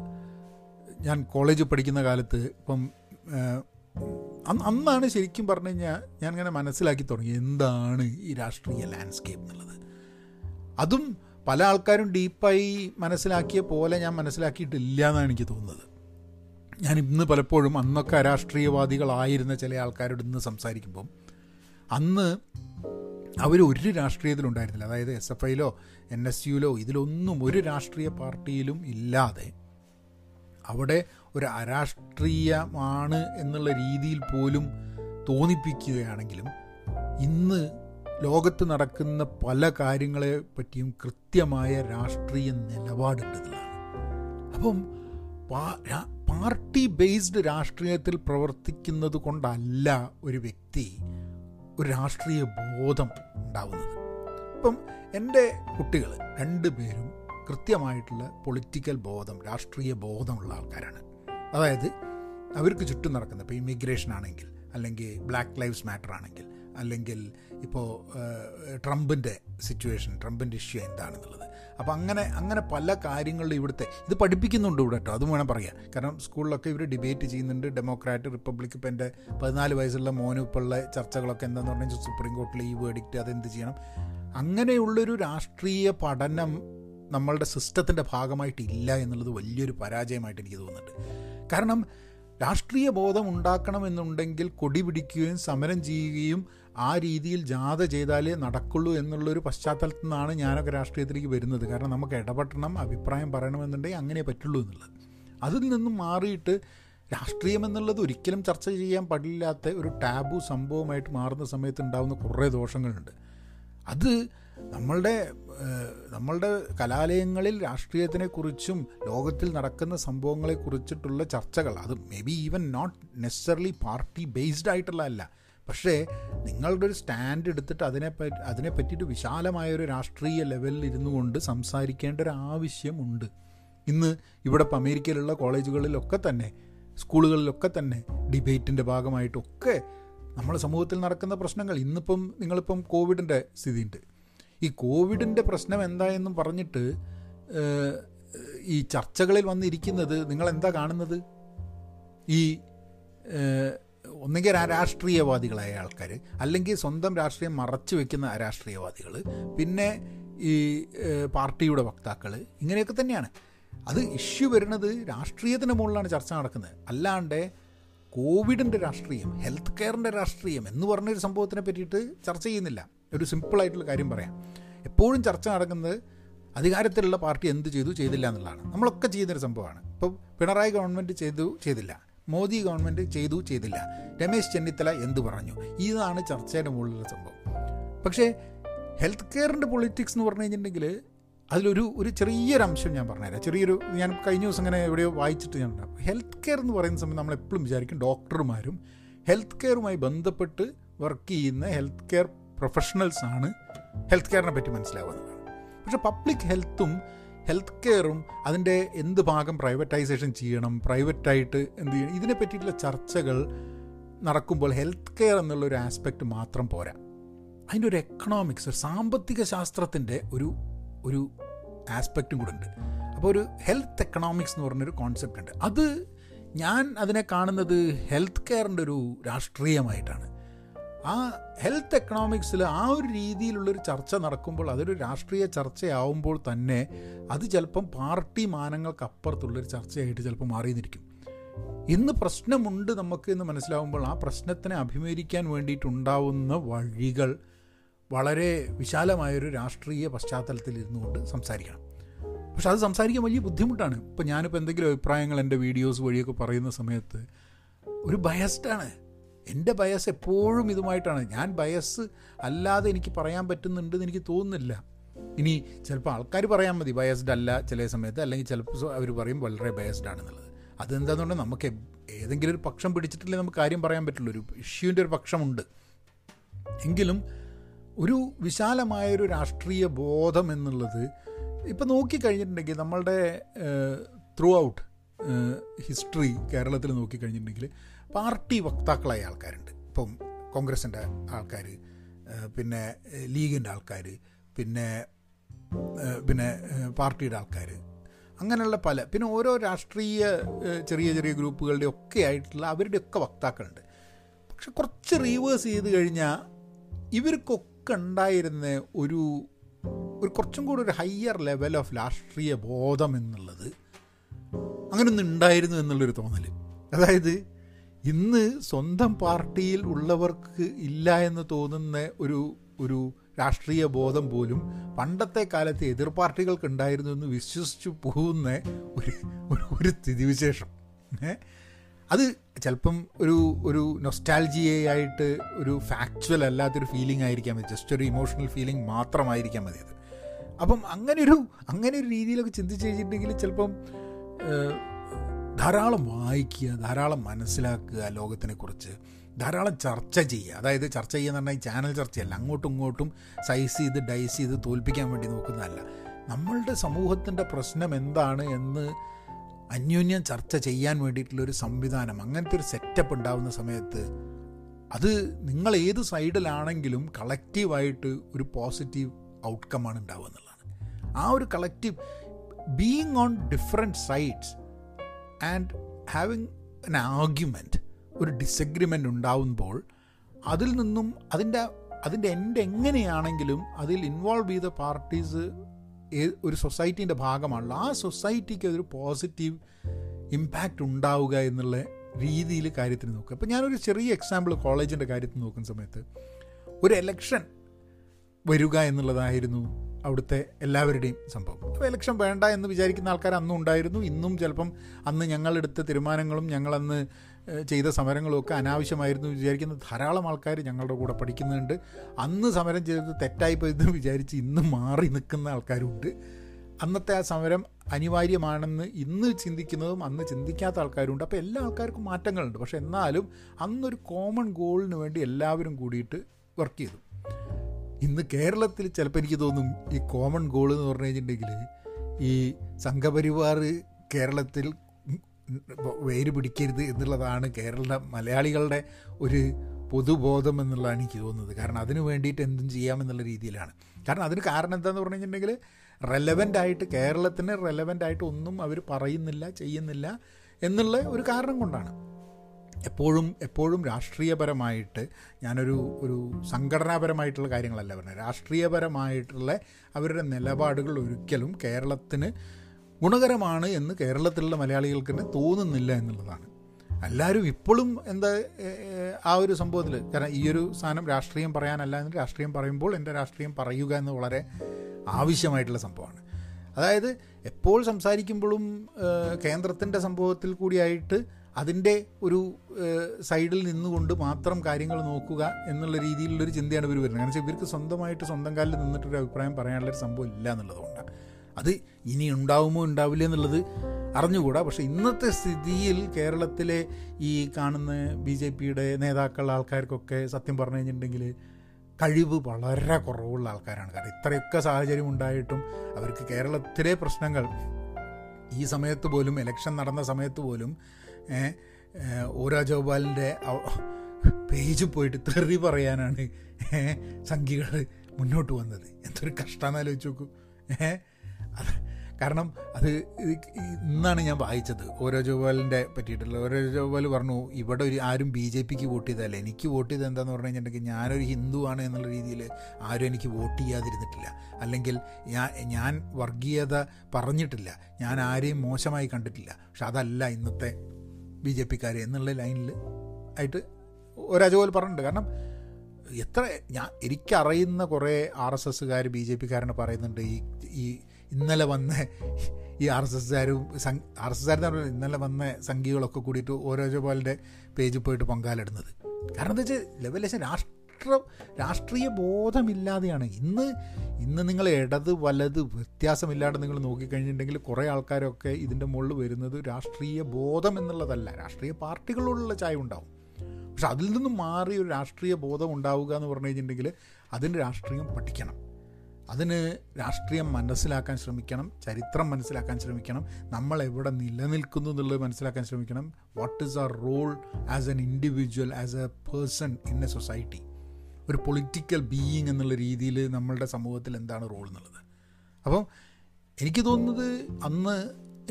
ഞാൻ കോളേജിൽ പഠിക്കുന്ന കാലത്ത് ഇപ്പം അന്നാണ് ശരിക്കും പറഞ്ഞു കഴിഞ്ഞാൽ ഞാൻ ഇങ്ങനെ മനസ്സിലാക്കി തുടങ്ങി എന്താണ് ഈ രാഷ്ട്രീയ ലാൻഡ്സ്കേപ്പ് എന്നുള്ളത്. അതും പല ആൾക്കാരും ഡീപ്പായി മനസ്സിലാക്കിയ പോലെ ഞാൻ മനസ്സിലാക്കിയിട്ടില്ല എന്നാണ് എനിക്ക് തോന്നുന്നത്. ഞാൻ ഇന്ന് പലപ്പോഴും അന്നൊക്കെ രാഷ്ട്രീയവാദികളായിരുന്ന ചില ആൾക്കാരോട് ഇന്ന് സംസാരിക്കുമ്പം അന്ന് അവർ ഒരു രാഷ്ട്രീയത്തിലുണ്ടായിരുന്നില്ല. അതായത് എസ് എഫ് ഐയിലോ എൻ എസ് യുയിലോ ഇതിലൊന്നും ഒരു രാഷ്ട്രീയ പാർട്ടിയിലും ഇല്ലാതെ അവിടെ ഒരു അരാഷ്ട്രീയമാണ് എന്നുള്ള രീതിയിൽ പോലും തോന്നിപ്പിക്കുകയാണെങ്കിലും ഇന്ന് ലോകത്ത് നടക്കുന്ന പല കാര്യങ്ങളെ പറ്റിയും കൃത്യമായ രാഷ്ട്രീയ നിലപാടുണ്ടെന്നുള്ളതാണ്. അപ്പം പാർട്ടി ബേസ്ഡ് രാഷ്ട്രീയത്തിൽ പ്രവർത്തിക്കുന്നത് കൊണ്ടല്ല ഒരു വ്യക്തി ഒരു രാഷ്ട്രീയ ബോധം ഉണ്ടാവുന്നത്. ഇപ്പം എന്റെ കുട്ടികൾ രണ്ടുപേരും കൃത്യമായിട്ടുള്ള പൊളിറ്റിക്കൽ ബോധം രാഷ്ട്രീയ ബോധമുള്ള ആൾക്കാരാണ്. അതായത് അവർക്ക് ചുറ്റും നടക്കുന്ന ഇപ്പോൾ ഇമിഗ്രേഷൻ ആണെങ്കിൽ അല്ലെങ്കിൽ ബ്ലാക്ക് ലൈവ്സ് മാറ്റർ ആണെങ്കിൽ അല്ലെങ്കിൽ ഇപ്പോൾ ട്രംപിന്റെ സിറ്റുവേഷൻ ട്രംപിന്റെ ഇഷ്യൂ എന്താണെന്നുള്ളത്. അപ്പോൾ അങ്ങനെ അങ്ങനെ പല കാര്യങ്ങളിലും ഇവിടുത്തെ ഇത് പഠിപ്പിക്കുന്നുണ്ട് ഇവിടെ കേട്ടോ അതും വേണം പറയാം കാരണം സ്കൂളിലൊക്കെ ഇവർ ഡിബേറ്റ് ചെയ്യുന്നുണ്ട്. ഡെമോക്രാറ്റ് റിപ്പബ്ലിക് ഇപ്പം എന്റെ പതിനാല് വയസ്സുള്ള മോനും ചർച്ചകളൊക്കെ എന്താണെന്ന് പറഞ്ഞാൽ സുപ്രീം കോർട്ടിൽ ഈ വേഡിക്റ്റ് അതെന്ത് ചെയ്യണം? അങ്ങനെയുള്ളൊരു രാഷ്ട്രീയ പഠനം നമ്മളുടെ സിസ്റ്റത്തിന്റെ ഭാഗമായിട്ടില്ല എന്നുള്ളത് വലിയൊരു പരാജയമായിട്ട് എനിക്ക് തോന്നുന്നുണ്ട്. കാരണം രാഷ്ട്രീയ ബോധം ഉണ്ടാക്കണമെന്നുണ്ടെങ്കിൽ കൊടി പിടിക്കുകയും സമരം ചെയ്യുകയും ആ രീതിയിൽ ജാഥ ചെയ്താലേ നടക്കുള്ളൂ എന്നുള്ളൊരു പശ്ചാത്തലത്തിൽ നിന്നാണ് ഞാനൊക്കെ രാഷ്ട്രീയത്തിലേക്ക് വരുന്നത്. കാരണം നമുക്ക് ഇടപെടണം അഭിപ്രായം പറയണമെന്നുണ്ടെങ്കിൽ അങ്ങനെ പറ്റുള്ളൂ എന്നുള്ളത്. അതിൽ നിന്നും മാറിയിട്ട് രാഷ്ട്രീയം എന്നുള്ളത് ഒരിക്കലും ചർച്ച ചെയ്യാൻ പാടില്ലാത്ത ഒരു ടാബു സംഭവമായിട്ട് മാറുന്ന സമയത്ത് ഉണ്ടാകുന്ന കുറേ ദോഷങ്ങളുണ്ട്. അത് നമ്മളുടെ നമ്മളുടെ കലാലയങ്ങളിൽ രാഷ്ട്രീയത്തിനെക്കുറിച്ചും ലോകത്തിൽ നടക്കുന്ന സംഭവങ്ങളെക്കുറിച്ചിട്ടുള്ള ചർച്ചകൾ. അത് may be even not necessarily party based ആയിട്ടുള്ള അല്ല. പക്ഷേ നിങ്ങളുടെ ഒരു സ്റ്റാൻഡ് എടുത്തിട്ട് അതിനെ അതിനെ പറ്റിയിട്ട് വിശാലമായ ഒരു രാഷ്ട്രീയ ലെവലിൽ ഇരുന്നു കൊണ്ട് സംസാരിക്കേണ്ട ഒരു ആവശ്യമുണ്ട് ഇന്ന് ഇവിടെ ഇപ്പം അമേരിക്കയിലുള്ള കോളേജുകളിലൊക്കെ തന്നെ സ്കൂളുകളിലൊക്കെ തന്നെ ഡിബേറ്റിന്റെ ഭാഗമായിട്ടൊക്കെ നമ്മുടെ സമൂഹത്തിൽ നടക്കുന്ന പ്രശ്നങ്ങൾ ഇന്നിപ്പം നിങ്ങളിപ്പം കോവിഡിന്റെ സ്ഥിതിയുണ്ട്. ഈ കോവിഡിന്റെ പ്രശ്നം എന്തായെന്നും പറഞ്ഞിട്ട് ഈ ചർച്ചകളിൽ വന്നിരിക്കുന്നത് നിങ്ങൾ എന്താ കാണുന്നത്? ഈ ഒന്നുകിൽ രാഷ്ട്രീയവാദികളായ ആൾക്കാർ അല്ലെങ്കിൽ സ്വന്തം രാഷ്ട്രീയം മറച്ചു വെക്കുന്ന രാഷ്ട്രീയവാദികൾ പിന്നെ ഈ പാർട്ടിയുടെ വക്താക്കൾ ഇങ്ങനെയൊക്കെ തന്നെയാണ്. അത് ഇഷ്യൂ വരുന്നത് രാഷ്ട്രീയത്തിന് മുകളിലാണ് ചർച്ച നടക്കുന്നത്. അല്ലാണ്ട് കോവിഡിന്റെ രാഷ്ട്രീയം ഹെൽത്ത് കെയറിന്റെ രാഷ്ട്രീയം എന്ന് പറഞ്ഞൊരു സംഭവത്തിനെ പറ്റിയിട്ട് ചർച്ച ചെയ്യുന്നില്ല. ഒരു സിമ്പിളായിട്ടുള്ള കാര്യം പറയാം. എപ്പോഴും ചർച്ച നടക്കുന്നത് അധികാരത്തിലുള്ള പാർട്ടി എന്ത് ചെയ്തു ചെയ്തില്ല എന്നുള്ളതാണ്. നമ്മളൊക്കെ ചെയ്യുന്നൊരു സംഭവമാണ്. ഇപ്പം പിണറായി ഗവൺമെന്റ് ചെയ്തു ചെയ്തില്ല. മോദി ഗവൺമെന്റ് ചെയ്തു ചെയ്തില്ല. രമേശ് ചെന്നിത്തല എന്ത് പറഞ്ഞു? ഇതാണ് ചർച്ചയുടെ മുകളിലുള്ള സംഭവം. പക്ഷേ ഹെൽത്ത് കെയറിന്റെ പൊളിറ്റിക്സ് എന്ന് പറഞ്ഞു കഴിഞ്ഞിട്ടുണ്ടെങ്കിൽ അതിലൊരു ഒരു ചെറിയൊരു അംശം ഞാൻ പറഞ്ഞുതരാം. ചെറിയൊരു ഞാൻ കഴിഞ്ഞ ദിവസം ഇങ്ങനെ എവിടെയോ വായിച്ചിട്ട് ഞാൻ ഹെൽത്ത് കെയർ എന്ന് പറയുന്ന സമയം നമ്മൾ എപ്പോഴും വിചാരിക്കും ഡോക്ടർമാരും ഹെൽത്ത് കെയറുമായി ബന്ധപ്പെട്ട് വർക്ക് ചെയ്യുന്ന ഹെൽത്ത് കെയർ പ്രൊഫഷണൽസാണ് ഹെൽത്ത് കെയറിനെ പറ്റി മനസ്സിലാവുന്നത് പക്ഷേ പബ്ലിക് ഹെൽത്തും ഹെൽത്ത് കെയറും അതിന്റെ എന്ത് ഭാഗം പ്രൈവറ്റൈസേഷൻ ചെയ്യണം പ്രൈവറ്റായിട്ട് എന്ത് ചെയ്യണം ഇതിനെ പറ്റിയിട്ടുള്ള ചർച്ചകൾ നടക്കുമ്പോൾ ഹെൽത്ത് കെയർ എന്നുള്ളൊരു ആസ്പെക്റ്റ് മാത്രം പോരാ. അതിന്റെ ഒരു എക്കണോമിക്സ് ഒരു സാമ്പത്തിക ശാസ്ത്രത്തിന്റെ ഒരു ഒരു ആസ്പെക്റ്റും കൂടെ ഉണ്ട് അപ്പോൾ ഒരു ഹെൽത്ത് എക്കണോമിക്സ് എന്ന് പറഞ്ഞൊരു കോൺസെപ്റ്റ് ഉണ്ട്. അത് ഞാൻ അതിനെ കാണുന്നത് ഹെൽത്ത് കെയറിന്റെ ഒരു രാഷ്ട്രീയമായിട്ടാണ്. ആ ഹെൽത്ത് എക്കണോമിക്സിൽ ആ ഒരു രീതിയിലുള്ളൊരു ചർച്ച നടക്കുമ്പോൾ അതൊരു രാഷ്ട്രീയ ചർച്ചയാവുമ്പോൾ തന്നെ അത് ചിലപ്പം പാർട്ടി മാനങ്ങൾക്കപ്പുറത്തുള്ളൊരു ചർച്ചയായിട്ട് ചിലപ്പോൾ മാറിയെന്നിരിക്കും ഇന്ന് പ്രശ്നമുണ്ട് നമുക്ക് എന്ന് മനസ്സിലാവുമ്പോൾ ആ പ്രശ്നത്തിനെ അഭിമുഖീകരിക്കാൻ വേണ്ടിയിട്ടുണ്ടാവുന്ന വഴികൾ വളരെ വിശാലമായൊരു രാഷ്ട്രീയ പശ്ചാത്തലത്തിൽ ഇരുന്നുകൊണ്ട് സംസാരിക്കണം. പക്ഷെ അത് സംസാരിക്കാൻ വലിയ ബുദ്ധിമുട്ടാണ്. ഇപ്പോൾ ഞാനിപ്പോൾ എന്തെങ്കിലും അഭിപ്രായങ്ങൾ എന്റെ വീഡിയോസ് വഴിയൊക്കെ പറയുന്ന സമയത്ത് ഒരു ബയസ്ഡാണ് എന്റെ ബയസ് എപ്പോഴും ഇതുമായിട്ടാണ്. ഞാൻ ബയസ് അല്ലാതെ എനിക്ക് പറയാൻ പറ്റുന്നുണ്ടെന്ന് എനിക്ക് തോന്നുന്നില്ല. ഇനി ചിലപ്പോൾ ആൾക്കാർ പറയാൻ മതി ബയസ്ഡ് അല്ല ചില സമയത്ത് അല്ലെങ്കിൽ ചിലപ്പോൾ അവർ പറയും വളരെ ബയസ്ഡ് ആണെന്നുള്ളത്. അതെന്താണെന്നുണ്ട് നമുക്ക് ഏതെങ്കിലും ഒരു പക്ഷം പിടിച്ചിട്ടില്ലേ നമുക്ക് കാര്യം പറയാൻ പറ്റുള്ളൂ. ഒരു ഇഷ്യൂവിന്റെ ഒരു പക്ഷമുണ്ട്. എങ്കിലും ഒരു വിശാലമായൊരു രാഷ്ട്രീയ ബോധം എന്നുള്ളത് ഇപ്പം നോക്കിക്കഴിഞ്ഞിട്ടുണ്ടെങ്കിൽ നമ്മളുടെ ത്രൂ ഔട്ട് ഹിസ്റ്ററി കേരളത്തിൽ നോക്കിക്കഴിഞ്ഞിട്ടുണ്ടെങ്കിൽ പാർട്ടി വക്താക്കളായ ആൾക്കാരുണ്ട്. ഇപ്പം കോൺഗ്രസിന്റെ ആൾക്കാർ പിന്നെ ലീഗിന്റെ ആൾക്കാർ പിന്നെ പിന്നെ പാർട്ടിയുടെ ആൾക്കാർ അങ്ങനെയുള്ള പല പിന്നെ ഓരോ രാഷ്ട്രീയ ചെറിയ ചെറിയ ഗ്രൂപ്പുകളുടെ ഒക്കെ ആയിട്ടുള്ള അവരുടെയൊക്കെ വക്താക്കളുണ്ട്. പക്ഷെ കുറച്ച് റീവേഴ്സ് ചെയ്ത് കഴിഞ്ഞാൽ ഇവർക്കൊക്കെ ഉണ്ടായിരുന്ന ഒരു ഒരു കുറച്ചും കൂടി ഒരു ഹയ്യർ ലെവൽ ഓഫ് രാഷ്ട്രീയ ബോധം എന്നുള്ളത് അങ്ങനെയൊന്നും ഉണ്ടായിരുന്നു എന്നുള്ളൊരു തോന്നൽ അതായത് ഇന്ന് സ്വന്തം പാർട്ടിയിൽ ഉള്ളവർക്ക് ഇല്ല എന്ന് തോന്നുന്ന ഒരു ഒരു രാഷ്ട്രീയ ബോധം പോലും പണ്ടത്തെ കാലത്ത് എതിർ പാർട്ടികൾക്ക് ഉണ്ടായിരുന്നു എന്ന് വിശ്വസിച്ചു പോകുന്ന ഒരു ഒരു സ്ഥിതിവിശേഷം. അത് ചിലപ്പം ഒരു ഒരു നൊസ്റ്റാൽജിയായിട്ട് ഒരു ഫാക്ച്വൽ അല്ലാത്തൊരു ഫീലിംഗ് ആയിരിക്കാം മതി ജസ്റ്റ് ഒരു ഇമോഷണൽ ഫീലിംഗ് മാത്രമായിരിക്കാം മതി അത്. അപ്പം അങ്ങനെ ഒരു അങ്ങനെ ഒരു രീതിയിലൊക്കെ ചിന്തിച്ച് കഴിഞ്ഞിട്ടുണ്ടെങ്കിൽ ചിലപ്പം ധാരാളം വായിക്കുക ധാരാളം മനസ്സിലാക്കുക ലോകത്തിനെക്കുറിച്ച്. ധാരാളം ചർച്ച ചെയ്യുക. അതായത് ചർച്ച ചെയ്യുക എന്ന് പറഞ്ഞാൽ ചാനൽ ചർച്ചയല്ല. അങ്ങോട്ടും ഇങ്ങോട്ടും സൈസ് ചെയ്ത് ഡൈസ് ചെയ്ത് തോൽപ്പിക്കാൻ വേണ്ടി നോക്കുന്നതല്ല. നമ്മളുടെ സമൂഹത്തിന്റെ പ്രശ്നം എന്താണ് എന്ന് അന്യോന്യം ചർച്ച ചെയ്യാൻ വേണ്ടിയിട്ടുള്ളൊരു സംവിധാനം അങ്ങനത്തെ ഒരു സെറ്റപ്പ് ഉണ്ടാകുന്ന സമയത്ത് അത് നിങ്ങൾ ഏത് സൈഡിലാണെങ്കിലും കളക്റ്റീവായിട്ട് ഒരു പോസിറ്റീവ് ഔട്ട്കമാണ് ഉണ്ടാവുക എന്നുള്ളതാണ്. ആ ഒരു collective being on different sides and having an argument ഒരു ഡിസഗ്രിമെന്റ് ഉണ്ടാവുമ്പോൾ അതിൽ നിന്നും അതിന്റെ അതിന്റെ എൻഡ് എങ്ങനെയാണെങ്കിലും അതിൽ ഇൻവോൾവ് ചെയ്ത പാർട്ടീസ് ഒരു സൊസൈറ്റീന്റെ ഭാഗമാണല്ലോ. ആ സൊസൈറ്റിക്ക് അതൊരു പോസിറ്റീവ് ഇമ്പാക്റ്റ് ഉണ്ടാവുക എന്നുള്ള രീതിയിൽ കാര്യത്തിന് നോക്കുക. അപ്പോൾ ഞാനൊരു ചെറിയ എക്സാമ്പിൾ കോളേജിന്റെ കാര്യത്തിൽ നോക്കുന്ന സമയത്ത് ഒരു എലക്ഷൻ വരിക എന്നുള്ളതായിരുന്നു അവിടുത്തെ എല്ലാവരുടെയും സംഭവം. അപ്പോൾ ഇലക്ഷൻ വേണ്ട എന്ന് വിചാരിക്കുന്ന ആൾക്കാർ അന്നും ഉണ്ടായിരുന്നു. ഇന്നും ചിലപ്പം അന്ന് ഞങ്ങളെടുത്ത തീരുമാനങ്ങളും ഞങ്ങളന്ന് ചെയ്ത സമരങ്ങളും ഒക്കെ അനാവശ്യമായിരുന്നു വിചാരിക്കുന്ന ധാരാളം ആൾക്കാർ ഞങ്ങളുടെ കൂടെ പഠിക്കുന്നുണ്ട്. അന്ന് സമരം ചെയ്തത് തെറ്റായിപ്പോയെന്ന് വിചാരിച്ച് ഇന്ന് മാറി നിൽക്കുന്ന ആൾക്കാരുണ്ട്. അന്നത്തെ ആ സമരം അനിവാര്യമാണെന്ന് ഇന്ന് ചിന്തിക്കുന്നതും അന്ന് ചിന്തിക്കാത്ത ആൾക്കാരുണ്ട്. അപ്പോൾ എല്ലാ ആൾക്കാർക്കും മാറ്റങ്ങളുണ്ട്. പക്ഷെ എന്നാലും അന്നൊരു കോമൺ ഗോളിന് വേണ്ടി എല്ലാവരും കൂടിയിട്ട് വർക്ക് ചെയ്തു. ഇന്ന് കേരളത്തിൽ ചിലപ്പോൾ എനിക്ക് തോന്നും ഈ കോമൺ ഗോൾ എന്ന് പറഞ്ഞു കഴിഞ്ഞിട്ടുണ്ടെങ്കിൽ ഈ സംഘപരിവാർ കേരളത്തിൽ വേര് പിടിക്കരുത് എന്നുള്ളതാണ് കേരള മലയാളികളുടെ ഒരു പൊതുബോധം എന്നുള്ളതാണ് എനിക്ക് തോന്നുന്നത്. കാരണം അതിന് വേണ്ടിയിട്ട് എന്തും ചെയ്യാമെന്നുള്ള രീതിയിലാണ്. കാരണം അതിന് കാരണം എന്താണെന്ന് പറഞ്ഞു കഴിഞ്ഞിട്ടുണ്ടെങ്കിൽ റെലവന്റ് ആയിട്ട് കേരളത്തിന് റെലവന്റ് ആയിട്ട് ഒന്നും അവർ പറയുന്നില്ല ചെയ്യുന്നില്ല എന്നുള്ള ഒരു കാരണം കൊണ്ടാണ്. എപ്പോഴും എപ്പോഴും രാഷ്ട്രീയപരമായിട്ട് ഞാനൊരു ഒരു സംഘടനാപരമായിട്ടുള്ള കാര്യങ്ങളല്ല പറഞ്ഞത്. രാഷ്ട്രീയപരമായിട്ടുള്ള അവരുടെ നിലപാടുകൾ ഒരിക്കലും കേരളത്തിന് ഗുണകരമാണ് എന്ന് കേരളത്തിലുള്ള മലയാളികൾക്ക് തന്നെ തോന്നുന്നില്ല എന്നുള്ളതാണ്. എല്ലാവരും ഇപ്പോഴും എന്താ ആ ഒരു സംഭവത്തിൽ കാരണം ഈ ഒരു സാധനം രാഷ്ട്രീയം പറയാനല്ല എന്ന് രാഷ്ട്രീയം പറയുമ്പോൾ എന്റെ രാഷ്ട്രീയം പറയുക എന്ന് വളരെ ആവശ്യമായിട്ടുള്ള സംഭവമാണ്. അതായത് എപ്പോൾ സംസാരിക്കുമ്പോഴും കേന്ദ്രത്തിന്റെ സംഭവത്തിൽ കൂടിയായിട്ട് അതിന്റെ ഒരു സൈഡിൽ നിന്നുകൊണ്ട് മാത്രം കാര്യങ്ങൾ നോക്കുക എന്നുള്ള രീതിയിലുള്ളൊരു ചിന്തയാണ് ഇവർ വരുന്നത്. കാരണം ഇവർക്ക് സ്വന്തമായിട്ട് സ്വന്തം കാലിൽ നിന്നിട്ടൊരു അഭിപ്രായം പറയാനുള്ളൊരു സംഭവം ഇല്ല എന്നുള്ളതുകൊണ്ടാണ് അത് ഇനി ഉണ്ടാവുമോ ഉണ്ടാവില്ല എന്നുള്ളത് അറിഞ്ഞുകൂടാ. പക്ഷേ ഇന്നത്തെ സ്ഥിതിയിൽ കേരളത്തിലെ ഈ കാണുന്ന ബി ജെ പിയുടെ നേതാക്കൾ ആൾക്കാർക്കൊക്കെ സത്യം പറഞ്ഞു കഴിഞ്ഞിട്ടുണ്ടെങ്കിൽ കഴിവ് വളരെ കുറവുള്ള ആൾക്കാരാണ്. കാരണം ഇത്രയൊക്കെ സാഹചര്യം ഉണ്ടായിട്ടും അവർക്ക് കേരളത്തിലെ പ്രശ്നങ്ങൾ ഈ സമയത്ത് പോലും ഇലക്ഷൻ നടന്ന സമയത്ത് പോലും ഓ രാജഗോപാലിന്റെ പേജ് പോയിട്ട് തെറി പറയാനാണ് സംഖ്യകൾ മുന്നോട്ട് വന്നത്. എന്തൊരു കഷ്ടമെന്ന് ആലോചിച്ച് നോക്കൂ. അത് കാരണം അത് ഇന്നാണ് ഞാൻ വായിച്ചത്. ഓരോ ജോപാലിന്റെ പറ്റിയിട്ടുള്ള ഓരോ ജോപാൽ പറഞ്ഞു ഇവിടെ ഒരു ആരും ബി ജെ പിക്ക് വോട്ട് ചെയ്തതല്ല എനിക്ക് വോട്ട് ചെയ്തത് എന്താന്ന് പറഞ്ഞു കഴിഞ്ഞിട്ടുണ്ടെങ്കിൽ ഞാനൊരു ഹിന്ദുവാണ് എന്നുള്ള രീതിയിൽ ആരും എനിക്ക് വോട്ട് ചെയ്യാതിരുന്നിട്ടില്ല. അല്ലെങ്കിൽ ഞാൻ ഞാൻ വർഗീയത പറഞ്ഞിട്ടില്ല. ഞാൻ ആരെയും മോശമായി കണ്ടിട്ടില്ല. പക്ഷെ അതല്ല ഇന്നത്തെ ബി ജെ പിക്കാർ എന്നുള്ള ലൈനിൽ ആയിട്ട് ഒരജോൽ പറഞ്ഞിട്ടുണ്ട്. കാരണം എത്ര ഞാൻ എനിക്കറിയുന്ന കുറേ ആർ എസ് എസ്സുകാർ ബി ജെ പിക്കാരനെ പറയുന്നുണ്ട്. ഈ ഈ ഇന്നലെ വന്ന ഈ ആർ എസ് എസ്സുകാരും ആർ എസ് എസ്സുകാരെന്ന് പറഞ്ഞാൽ ഇന്നലെ വന്ന സംഘികളൊക്കെ കൂടിയിട്ട് ഓരോ ജോപാലിന്റെ പേജിൽ പോയിട്ട് പങ്കാലിടുന്നത് കാരണം എന്താ വെച്ചാൽ ലെവലേശം രാഷ്ട്ര രാഷ്ട്ര രാഷ്ട്രീയ ബോധമില്ലാതെയാണ്. ഇന്ന് ഇന്ന് നിങ്ങൾ ഇടത് വലത് വ്യത്യാസമില്ലാതെ നിങ്ങൾ നോക്കിക്കഴിഞ്ഞിട്ടുണ്ടെങ്കിൽ കുറേ ആൾക്കാരൊക്കെ ഇതിന്റെ മുകളിൽ വരുന്നത് രാഷ്ട്രീയ ബോധം എന്നുള്ളതല്ല. രാഷ്ട്രീയ പാർട്ടികളോടുള്ള ചായ ഉണ്ടാവും. പക്ഷെ അതിൽ നിന്നും മാറി ഒരു രാഷ്ട്രീയ ബോധം ഉണ്ടാവുക എന്ന് പറഞ്ഞു കഴിഞ്ഞിട്ടുണ്ടെങ്കിൽ അതിന് രാഷ്ട്രീയം പഠിക്കണം. അതിന് രാഷ്ട്രീയം മനസ്സിലാക്കാൻ ശ്രമിക്കണം. ചരിത്രം മനസ്സിലാക്കാൻ ശ്രമിക്കണം. നമ്മൾ എവിടെ നിലനിൽക്കുന്നു എന്നുള്ളത് മനസ്സിലാക്കാൻ ശ്രമിക്കണം. What is our role as an individual as a person in a society ഒരു പൊളിറ്റിക്കൽ ബീയിങ് എന്നുള്ള രീതിയിൽ നമ്മളുടെ സമൂഹത്തിൽ എന്താണ് റോൾ എന്നുള്ളത്. അപ്പം എനിക്ക് തോന്നുന്നത് അന്ന്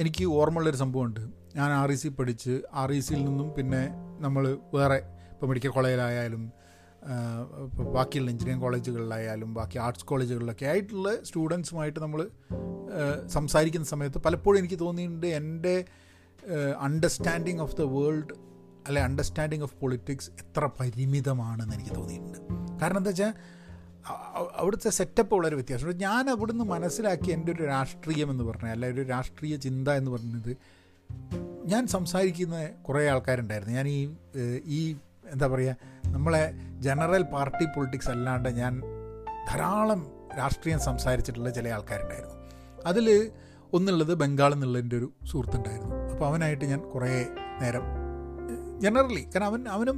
എനിക്ക് ഓർമ്മയുള്ളൊരു സംഭവമുണ്ട്. ഞാൻ ആർ ഇ സി പഠിച്ച് ആർ ഇ സിയിൽ നിന്നും പിന്നെ നമ്മൾ വേറെ ഇപ്പോൾ മെഡിക്കൽ കോളേജിലായാലും ബാക്കിയുള്ള എഞ്ചിനീയറിംഗ് കോളേജുകളിലായാലും ബാക്കി ആർട്സ് കോളേജുകളിലൊക്കെ ആയിട്ടുള്ള സ്റ്റുഡൻസുമായിട്ട് നമ്മൾ സംസാരിക്കുന്ന സമയത്ത് പലപ്പോഴും എനിക്ക് തോന്നിയിട്ടുണ്ട് എന്റെ അണ്ടർസ്റ്റാൻഡിങ് ഓഫ് ദ വേൾഡ് അല്ലെ അണ്ടർസ്റ്റാൻഡിങ് ഓഫ് പൊളിറ്റിക്സ് എത്ര പരിമിതമാണെന്ന് എനിക്ക് തോന്നിയിട്ടുണ്ട്. കാരണം എന്താ വെച്ചാൽ അവിടുത്തെ സെറ്റപ്പ് വളരെ വ്യത്യാസമുണ്ട് ഞാൻ അവിടുന്ന് മനസ്സിലാക്കി എന്റെ ഒരു രാഷ്ട്രീയം എന്ന് പറഞ്ഞാൽ അല്ല ഒരു രാഷ്ട്രീയ ചിന്ത എന്ന് പറഞ്ഞത് ഞാൻ സംസാരിക്കുന്ന കുറേ ആൾക്കാരുണ്ടായിരുന്നു. ഞാൻ ഈ ഈ എന്താ പറയുക നമ്മളെ ജനറൽ പാർട്ടി പൊളിറ്റിക്സ് അല്ലാണ്ട് ഞാൻ ധാരാളം രാഷ്ട്രീയം സംസാരിച്ചിട്ടുള്ള ചില ആൾക്കാരുണ്ടായിരുന്നു. അതിൽ ഒന്നുള്ളത് ബംഗാൾ എന്നുള്ളതിന്റെ ഒരു സുഹൃത്തുണ്ടായിരുന്നു. അപ്പോൾ അവനായിട്ട് ഞാൻ കുറേ നേരം ജനറലി കാരണം അവൻ അവനും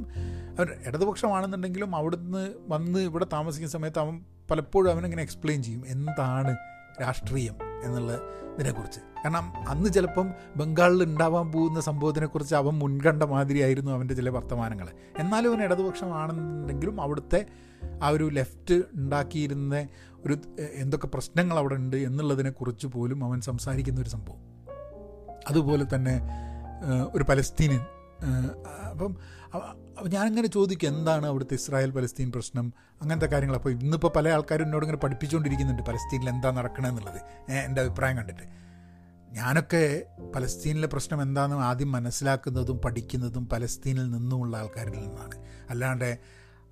അവൻ ഇടതുപക്ഷമാണെന്നുണ്ടെങ്കിലും അവിടുന്ന് വന്ന് ഇവിടെ താമസിക്കുന്ന സമയത്ത് അവൻ പലപ്പോഴും അവനിങ്ങനെ എക്സ്പ്ലെയിൻ ചെയ്യും എന്താണ് രാഷ്ട്രീയം എന്നുള്ള ഇതിനെക്കുറിച്ച്. കാരണം അന്ന് ചിലപ്പം ബംഗാളിൽ ഉണ്ടാവാൻ പോകുന്ന സംഭവത്തിനെക്കുറിച്ച് അവൻ മുൻകണ്ട മാതിരിയായിരുന്നു അവന്റെ ചില വർത്തമാനങ്ങൾ. എന്നാലും അവൻ ഇടതുപക്ഷമാണെന്നുണ്ടെങ്കിലും അവിടുത്തെ ആ ഒരു ലെഫ്റ്റ് ഉണ്ടാക്കിയിരുന്ന ഒരു എന്തൊക്കെ പ്രശ്നങ്ങൾ അവിടെ ഉണ്ട് എന്നുള്ളതിനെക്കുറിച്ച് പോലും അവൻ സംസാരിക്കുന്ന ഒരു സംഭവം. അതുപോലെ തന്നെ ഒരു പലസ്തീനിയൻ അപ്പം ഞാനിങ്ങനെ ചോദിക്കും എന്താണ് അവിടുത്തെ ഇസ്രായേൽ പലസ്തീൻ പ്രശ്നം? അങ്ങനത്തെ കാര്യങ്ങൾ. അപ്പോൾ ഇന്നിപ്പോൾ പല ആൾക്കാരും എന്നോട് ഇങ്ങനെ പഠിപ്പിച്ചുകൊണ്ടിരിക്കുന്നുണ്ട് പലസ്തീനിൽ എന്താ നടക്കണമെന്നുള്ളത് എന്റെ അഭിപ്രായം കണ്ടിട്ട്. ഞാനൊക്കെ പലസ്തീനിലെ പ്രശ്നം എന്താണെന്ന് ആദ്യം മനസ്സിലാക്കുന്നതും പഠിക്കുന്നതും പലസ്തീനിൽ നിന്നുമുള്ള ആൾക്കാരിൽ നിന്നാണ്. അല്ലാണ്ട്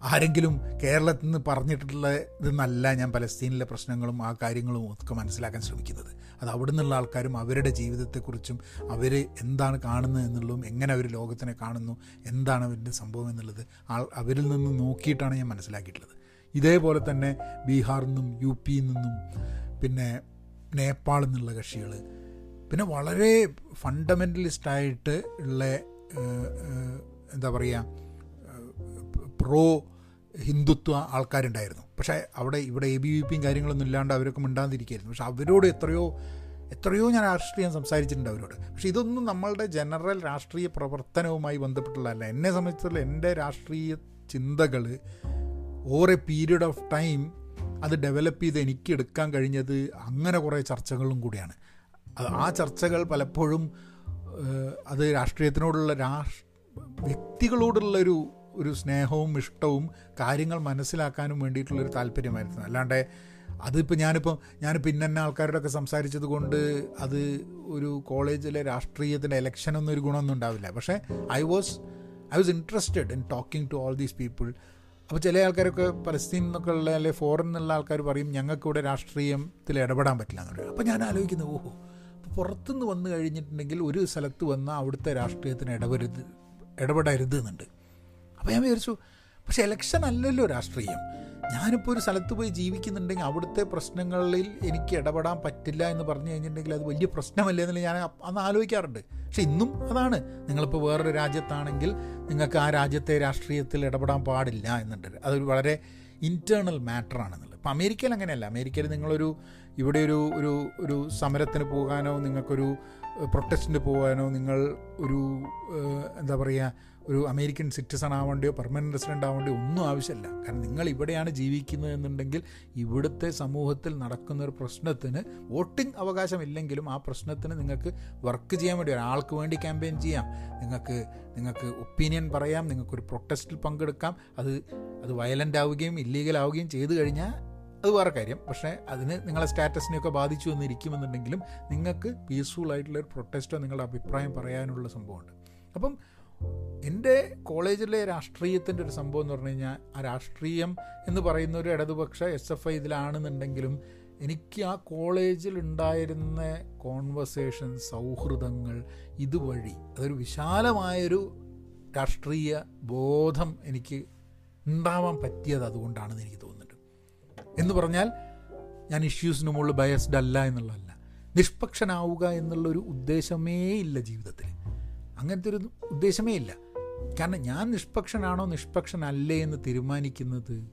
ആരെങ്കിലും കേരളത്തിൽ നിന്ന് പറഞ്ഞിട്ടുള്ള ഇതെന്നല്ല ഞാൻ പലസ്തീനിലെ പ്രശ്നങ്ങളും ആ കാര്യങ്ങളും ഒക്കെ മനസ്സിലാക്കാൻ ശ്രമിക്കുന്നത്. അത് അവിടെ നിന്നുള്ള ആൾക്കാരും അവരുടെ ജീവിതത്തെക്കുറിച്ചും അവർ എന്താണ് കാണുന്നത് എന്നുള്ളതും എങ്ങനെ അവർ ലോകത്തിനെ കാണുന്നു എന്താണ് അവരുടെ സംഭവം എന്നുള്ളത് ആൾ അവരിൽ നിന്ന് നോക്കിയിട്ടാണ് ഞാൻ മനസ്സിലാക്കിയിട്ടുള്ളത്. ഇതേപോലെ തന്നെ ബീഹാറിൽ നിന്നും യു പിയിൽ നിന്നും പിന്നെ നേപ്പാളിൽ നിന്നുള്ള കക്ഷികൾ പിന്നെ വളരെ ഫണ്ടമെന്റലിസ്റ്റായിട്ട് ഉള്ള എന്താ പറയുക പ്രോ ഹിന്ദുത്വ ആൾക്കാരുണ്ടായിരുന്നു. പക്ഷേ അവിടെ ഇവിടെ എ ബി വി പിയും കാര്യങ്ങളൊന്നും ഇല്ലാണ്ട് അവരൊക്കെ മിണ്ടാതിരിക്കുകയായിരുന്നു പക്ഷെ അവരോട് എത്രയോ എത്രയോ ഞാൻ രാഷ്ട്രീയം സംസാരിച്ചിട്ടുണ്ട് അവരോട്. പക്ഷേ ഇതൊന്നും നമ്മളുടെ ജനറൽ രാഷ്ട്രീയ പ്രവർത്തനവുമായി ബന്ധപ്പെട്ടുള്ളതല്ല. എന്നെ സംബന്ധിച്ചുള്ള എന്റെ രാഷ്ട്രീയ ചിന്തകൾ over a period of time അത് ഡെവലപ്പ് ചെയ്ത് എനിക്ക് എടുക്കാൻ കഴിഞ്ഞത് അങ്ങനെ കുറേ ചർച്ചകളും കൂടിയാണ്. ആ ചർച്ചകൾ പലപ്പോഴും അത് രാഷ്ട്രീയത്തിനോടുള്ള രാഷ് വ്യക്തികളോടുള്ളൊരു ഒരു സ്നേഹവും ഇഷ്ടവും കാര്യങ്ങൾ മനസ്സിലാക്കാനും വേണ്ടിയിട്ടുള്ളൊരു താല്പര്യമായിരുന്നു. അല്ലാണ്ട് അതിപ്പോൾ ഞാനിപ്പോൾ ഞാനിപ്പോൾ ഇന്ന ആൾക്കാരോടൊക്കെ സംസാരിച്ചത് കൊണ്ട് അത് ഒരു കോളേജിലെ രാഷ്ട്രീയത്തിന്റെ ഇലക്ഷനൊന്നും ഒരു ഗുണമൊന്നും ഉണ്ടാവില്ല. പക്ഷേ I was I was interested in talking to all these people അപ്പോൾ ചില ആൾക്കാരൊക്കെ പലസ്തീൻ എന്നൊക്കെ ഉള്ള അല്ലെങ്കിൽ ഫോറിൻ എന്നുള്ള ആൾക്കാർ പറയും ഞങ്ങൾക്ക് ഇവിടെ രാഷ്ട്രീയത്തിൽ ഇടപെടാൻ പറ്റില്ല എന്ന് അപ്പോൾ ഞാൻ ആലോചിക്കുന്നത് ഓഹോ പുറത്തുനിന്ന് വന്നു കഴിഞ്ഞിട്ടുണ്ടെങ്കിൽ ഒരു സ്ഥലത്ത് വന്നാൽ അവിടുത്തെ രാഷ്ട്രീയത്തിന് ഇടപെരുത് ഇടപെടരുത് എന്നുണ്ട്. അപ്പോൾ ഞാൻ വിചാരിച്ചു പക്ഷേ ഇലക്ഷൻ അല്ലല്ലോ രാഷ്ട്രീയം. ഞാനിപ്പോൾ ഒരു സ്ഥലത്ത് പോയി ജീവിക്കുന്നുണ്ടെങ്കിൽ അവിടുത്തെ പ്രശ്നങ്ങളിൽ എനിക്ക് ഇടപെടാൻ പറ്റില്ല എന്ന് പറഞ്ഞു കഴിഞ്ഞിട്ടുണ്ടെങ്കിൽ അത് വലിയ പ്രശ്നമല്ലേ എന്നല്ല ഞാൻ അന്ന് ആലോചിക്കാറുണ്ട്. പക്ഷെ ഇന്നും അതാണ്. നിങ്ങളിപ്പോൾ വേറൊരു രാജ്യത്താണെങ്കിൽ നിങ്ങൾക്ക് ആ രാജ്യത്തെ രാഷ്ട്രീയത്തിൽ ഇടപെടാൻ പാടില്ല എന്നുണ്ട്. അതൊരു വളരെ ഇന്റേർണൽ മാറ്ററാണെന്നുള്ളത് ഇപ്പോൾ അമേരിക്കയിൽ അങ്ങനെയല്ല. അമേരിക്കയിൽ നിങ്ങളൊരു ഇവിടെ ഒരു ഒരു ഒരു സമരത്തിന് പോകാനോ നിങ്ങൾക്കൊരു പ്രൊട്ടസ്റ്റിന് പോകാനോ നിങ്ങൾ ഒരു എന്താ പറയുക ഒരു അമേരിക്കൻ സിറ്റിസൺ ആവേണ്ടിയോ പെർമനന്റ് റെസിഡന്റ് ആവേണ്ടിയോ ഒന്നും ആവശ്യമില്ല. കാരണം നിങ്ങൾ ഇവിടെയാണ് ജീവിക്കുന്നത് എന്നുണ്ടെങ്കിൽ ഇവിടുത്തെ സമൂഹത്തിൽ നടക്കുന്ന ഒരു പ്രശ്നത്തിന് വോട്ടിംഗ് അവകാശമില്ലെങ്കിലും ആ പ്രശ്നത്തിന് നിങ്ങൾക്ക് വർക്ക് ചെയ്യാൻ വേണ്ടി ഒരാൾക്ക് വേണ്ടി ക്യാമ്പയിൻ ചെയ്യാം. നിങ്ങൾക്ക് നിങ്ങൾക്ക് ഒപ്പീനിയൻ പറയാം നിങ്ങൾക്കൊരു പ്രൊട്ടസ്റ്റിൽ പങ്കെടുക്കാം. അത് അത് വയലന്റ് ആവുകയും ഇല്ലീഗൽ ആവുകയും ചെയ്തു കഴിഞ്ഞാൽ അത് വേറെ കാര്യം. പക്ഷേ അതിന് നിങ്ങളെ സ്റ്റാറ്റസിനെയൊക്കെ ബാധിച്ചു എന്നിരിക്കുമെന്നുണ്ടെങ്കിലും നിങ്ങൾക്ക് പീസ്ഫുൾ ആയിട്ടുള്ള ഒരു പ്രൊട്ടസ്റ്റോ നിങ്ങളുടെ അഭിപ്രായം പറയാനുള്ള സംഭവമുണ്ട്. അപ്പം എന്റെ കോളേജിലെ രാഷ്ട്രീയത്തിന്റെ ഒരു സംഭവം എന്ന് പറഞ്ഞു കഴിഞ്ഞാൽ ആ രാഷ്ട്രീയം എന്ന് പറയുന്ന ഒരു ഇടതുപക്ഷ എസ് എഫ് ഐ ഇതിലാണെന്നുണ്ടെങ്കിലും എനിക്ക് ആ കോളേജിൽ ഉണ്ടായിരുന്ന കോൺവെർസേഷൻ സൗഹൃദങ്ങൾ ഇതുവഴി അതൊരു വിശാലമായൊരു രാഷ്ട്രീയ ബോധം എനിക്ക് ഉണ്ടാവാൻ പറ്റിയത് അതുകൊണ്ടാണെന്ന് എനിക്ക് തോന്നുന്നുണ്ട്. എന്ന് പറഞ്ഞാൽ ഞാൻ ഇഷ്യൂസിന് മുകളിൽ ബയസ്ഡ് അല്ല എന്നുള്ളതല്ല. നിഷ്പക്ഷനാവുക എന്നുള്ളൊരു ഉദ്ദേശമേ ഇല്ല ജീവിതത്തിൽ. അങ്ങനത്തെ ഒരു ഉദ്ദേശമേ ഇല്ല. കാരണം ഞാൻ നിഷ്പക്ഷനാണോ നിഷ്പക്ഷനല്ലേ എന്ന് തീരുമാനിക്കുന്നത്?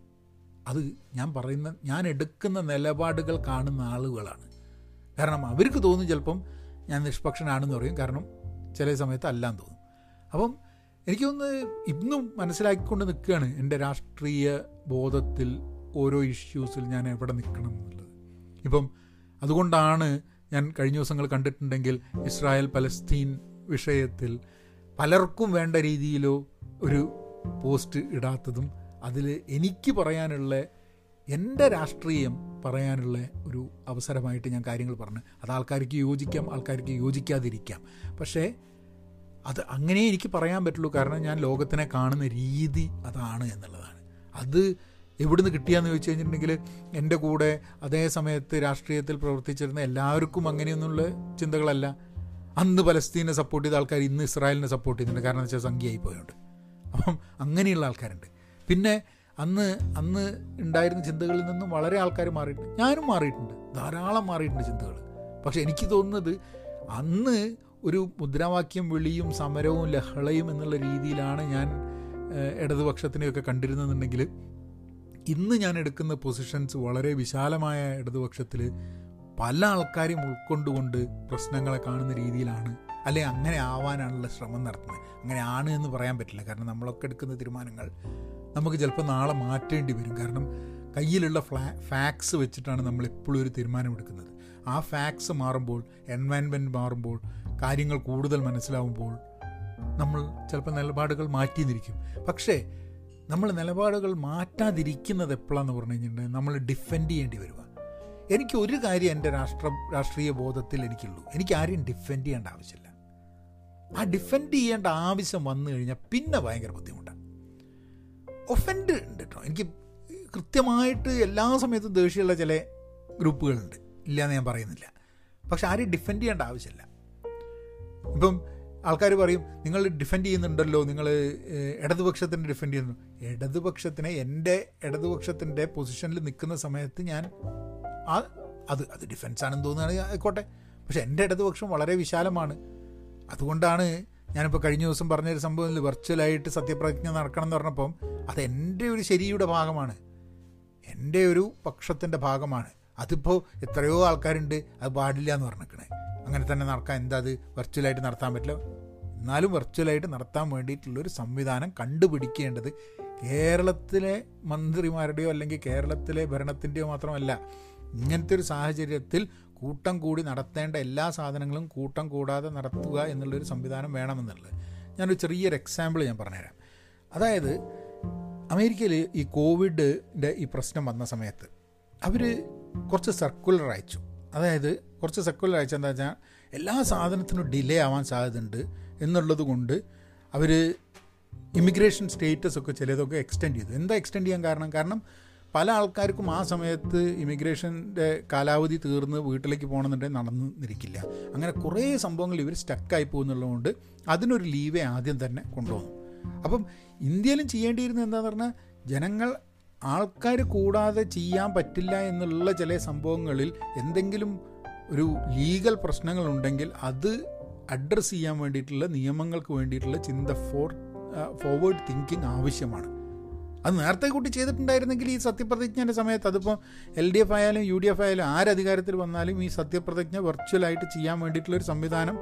അത് ഞാൻ പറയുന്ന ഞാൻ എടുക്കുന്ന നിലപാടുകൾ കാണുന്ന ആളുകളാണ്. കാരണം അവർക്ക് തോന്നും ചിലപ്പം ഞാൻ നിഷ്പക്ഷനാണെന്ന് പറയും. കാരണം ചില സമയത്ത് അല്ലാൻ തോന്നും. അപ്പം എനിക്കൊന്ന് ഇന്നും മനസ്സിലാക്കിക്കൊണ്ട് നിൽക്കുകയാണ് എന്റെ രാഷ്ട്രീയ ബോധത്തിൽ ഓരോ ഇഷ്യൂസിൽ ഞാൻ എവിടെ നിൽക്കണം എന്നുള്ളത്. ഇപ്പം അതുകൊണ്ടാണ് ഞാൻ കഴിഞ്ഞ ദിവസങ്ങൾ കണ്ടിട്ടുണ്ടെങ്കിൽ ഇസ്രായേൽ പലസ്തീൻ വിഷയത്തിൽ പലർക്കും വേണ്ട രീതിയിലോ ഒരു പോസ്റ്റ് ഇടാത്തതും അതിൽ എനിക്ക് പറയാനുള്ള എന്റെ രാഷ്ട്രീയം പറയാനുള്ള ഒരു അവസരമായിട്ട് ഞാൻ കാര്യങ്ങൾ പറഞ്ഞു. അത് ആൾക്കാർക്ക് യോജിക്കാം ആൾക്കാർക്ക് യോജിക്കാതിരിക്കാം. പക്ഷേ അത് അങ്ങനെ എനിക്ക് പറയാൻ പറ്റുള്ളൂ. കാരണം ഞാൻ ലോകത്തിനെ കാണുന്ന രീതി അതാണ് എന്നുള്ളതാണ്. അത് എവിടുന്ന് കിട്ടിയാന്ന് ചോദിച്ചു കഴിഞ്ഞിട്ടുണ്ടെങ്കിൽ എന്റെ കൂടെ അതേ സമയത്ത് രാഷ്ട്രീയത്തിൽ പ്രവർത്തിച്ചിരുന്ന എല്ലാവർക്കും അങ്ങനെയൊന്നുള്ള ചിന്തകളല്ല. അന്ന് പലസ്തീനെ സപ്പോർട്ട് ചെയ്ത ആൾക്കാർ ഇന്ന് ഇസ്രായേലിനെ സപ്പോർട്ട് ചെയ്യുന്നുണ്ട്. കാരണം വെച്ചാൽ സംഖ്യയായി പോയുണ്ട്. അപ്പം അങ്ങനെയുള്ള ആൾക്കാരുണ്ട്. പിന്നെ അന്ന് അന്ന് ഉണ്ടായിരുന്ന ചിന്തകളിൽ നിന്നും വളരെ ആൾക്കാർ മാറിയിട്ടുണ്ട്. ഞാനും മാറിയിട്ടുണ്ട്. ധാരാളം മാറിയിട്ടുണ്ട് ചിന്തകൾ പക്ഷെ എനിക്ക് തോന്നുന്നത് അന്ന് ഒരു മുദ്രാവാക്യം വിളിയും സമരവും ലഹളയും എന്നുള്ള രീതിയിലാണ് ഞാൻ ഇടതുപക്ഷത്തിനെയൊക്കെ കണ്ടിരുന്നെന്നുണ്ടെങ്കിൽ ഇന്ന് ഞാൻ എടുക്കുന്ന പൊസിഷൻസ് വളരെ വിശാലമായ ഇടതുപക്ഷത്തിൽ പല ആൾക്കാരും ഉൾക്കൊണ്ടുകൊണ്ട് പ്രശ്നങ്ങളെ കാണുന്ന രീതിയിലാണ് അല്ലെ അങ്ങനെ ആവാനാണുള്ള ശ്രമം നടത്തുന്നത്. അങ്ങനെ ആണ് എന്ന് പറയാൻ പറ്റില്ല. കാരണം നമ്മളൊക്കെ എടുക്കുന്ന തീരുമാനങ്ങൾ നമുക്ക് ചിലപ്പോൾ നാളെ മാറ്റേണ്ടി വരും. കാരണം കയ്യിലുള്ള ഫ്ലാ ഫാക്സ് വെച്ചിട്ടാണ് നമ്മൾ എപ്പോഴും ഒരു തീരുമാനം എടുക്കുന്നത്. ആ ഫാക്സ് മാറുമ്പോൾ എൻവയൺമെന്റ് മാറുമ്പോൾ കാര്യങ്ങൾ കൂടുതൽ മനസ്സിലാവുമ്പോൾ നമ്മൾ ചിലപ്പോൾ നിലപാടുകൾ മാറ്റിയിരിക്കും പക്ഷേ നമ്മൾ നിലപാടുകൾ മാറ്റാതിരിക്കുന്നത് എപ്പോഴാന്ന് പറഞ്ഞു കഴിഞ്ഞിട്ടുണ്ടെങ്കിൽ നമ്മൾ ഡിഫെൻഡ് ചെയ്യേണ്ടി വരിക. എനിക്ക് ഒരു കാര്യം എന്റെ രാഷ്ട്ര രാഷ്ട്രീയ ബോധത്തിൽ എനിക്കുള്ളൂ. എനിക്ക് ആരെയും ഡിഫെൻഡ് ചെയ്യേണ്ട ആവശ്യമില്ല. ആ ഡിഫെൻഡ് ചെയ്യേണ്ട ആവശ്യം വന്നു കഴിഞ്ഞാൽ പിന്നെ ഭയങ്കര ബുദ്ധിമുട്ടാണ്. ഒഫൻഡ് ഉണ്ട് കേട്ടോ എനിക്ക് കൃത്യമായിട്ട് എല്ലാ സമയത്തും ദേഷ്യമുള്ള ചില ഗ്രൂപ്പുകളുണ്ട്. ഇല്ലയെന്ന് ഞാൻ പറയുന്നില്ല. പക്ഷെ ആരെയും ഡിഫെൻഡ് ചെയ്യേണ്ട ആവശ്യമില്ല. ഇപ്പം ആൾക്കാർ പറയും നിങ്ങൾ ഡിഫെൻഡ് ചെയ്യുന്നുണ്ടല്ലോ നിങ്ങൾ ഇടതുപക്ഷത്തിനെ ഡിഫെൻഡ് ചെയ്യുന്നു. ഇടതുപക്ഷത്തിനെ എന്റെ ഇടതുപക്ഷത്തിന്റെ പൊസിഷനിൽ നിൽക്കുന്ന സമയത്ത് ഞാൻ അത് അത് ഡിഫൻസ് ആണെന്ന് തോന്നുകയാണെങ്കിൽ ആയിക്കോട്ടെ. പക്ഷെ എന്റെ ഇടതുപക്ഷം വളരെ വിശാലമാണ്. അതുകൊണ്ടാണ് ഞാനിപ്പോൾ കഴിഞ്ഞ ദിവസം പറഞ്ഞൊരു സംഭവത്തിൽ വെർച്വലായിട്ട് സത്യപ്രതിജ്ഞ നടക്കണം എന്ന് പറഞ്ഞപ്പം അത് എന്റെ ഒരു ശരിയുടെ ഭാഗമാണ്. എന്റെ ഒരു പക്ഷത്തിന്റെ ഭാഗമാണ്. അതിപ്പോൾ എത്രയോ ആൾക്കാരുണ്ട് അത് പാടില്ല എന്ന് പറഞ്ഞിരിക്കണേ. അങ്ങനെ തന്നെ നടക്കാൻ എന്താ അത് വെർച്വലായിട്ട് നടത്താൻ പറ്റില്ല? എന്നാലും വെർച്വലായിട്ട് നടത്താൻ വേണ്ടിയിട്ടുള്ളൊരു സംവിധാനം കണ്ടുപിടിക്കേണ്ടത് കേരളത്തിലെ മന്ത്രിമാരുടെയോ അല്ലെങ്കിൽ കേരളത്തിലെ ഭരണത്തിന്റെയോ മാത്രമല്ല ഇങ്ങനത്തെ ഒരു സാഹചര്യത്തിൽ കൂട്ടം കൂടി നടത്തേണ്ട എല്ലാ സാധനങ്ങളും കൂട്ടം കൂടാതെ നടത്തുക എന്നുള്ളൊരു സംവിധാനം വേണമെന്നുള്ളത്. ഞാനൊരു ചെറിയൊരു എക്സാമ്പിൾ ഞാൻ പറഞ്ഞുതരാം. അതായത് അമേരിക്കയിൽ ഈ കോവിഡിന്റെ ഈ പ്രശ്നം വന്ന സമയത്ത് അവർ കുറച്ച് സർക്കുലർ അയച്ചു. അതായത് കുറച്ച് സർക്കുലർ അയച്ച എന്താ വെച്ചാൽ എല്ലാ സാധനത്തിനും ഡിലേ ആവാൻ സാധ്യതയുണ്ട് എന്നുള്ളത് കൊണ്ട് അവർ ഇമിഗ്രേഷൻ സ്റ്റേറ്റസ് ഒക്കെ ചിലതൊക്കെ എക്സ്റ്റെൻഡ് ചെയ്തു. എന്താ എക്സ്റ്റെൻഡ് ചെയ്യാൻ കാരണം? കാരണം പല ആൾക്കാർക്കും ആ സമയത്ത് ഇമിഗ്രേഷന്റെ കാലാവധി തീർന്ന് വീട്ടിലേക്ക് പോകണമെന്നുണ്ടെങ്കിൽ നടന്നിരിക്കില്ല. അങ്ങനെ കുറേ സംഭവങ്ങൾ ഇവർ സ്റ്റക്കായി പോകുന്നുള്ളതുകൊണ്ട് അതിനൊരു ലീവേ ആദ്യം തന്നെ കൊണ്ടുവന്നു അപ്പം ഇന്ത്യയിലും ചെയ്യേണ്ടിയിരുന്നത് എന്താണെന്ന് പറഞ്ഞാൽ ജനങ്ങൾ ആൾക്കാർ കൂടാതെ ചെയ്യാൻ പറ്റില്ല എന്നുള്ള ചില സംഭവങ്ങളിൽ എന്തെങ്കിലും ഒരു ലീഗൽ പ്രശ്നങ്ങളുണ്ടെങ്കിൽ അത് അഡ്രസ്സ് ചെയ്യാൻ വേണ്ടിയിട്ടുള്ള നിയമങ്ങൾക്ക് വേണ്ടിയിട്ടുള്ള ചിന്ത ഫോർ ഫോർവേഡ് തിങ്കിങ് ആവശ്യമാണ്. അത് നേരത്തെ കൂട്ടി ചെയ്തിട്ടുണ്ടായിരുന്നെങ്കിൽ ഈ സത്യപ്രതിജ്ഞന്റെ സമയത്ത് അതിപ്പോൾ എൽ ഡി എഫ് ആയാലും യു ഡി എഫ് ആയാലും ആരധികാരത്തിൽ വന്നാലും ഈ സത്യപ്രതിജ്ഞ വെർച്വലായിട്ട് ചെയ്യാൻ വേണ്ടിയിട്ടുള്ളൊരു സംവിധാനം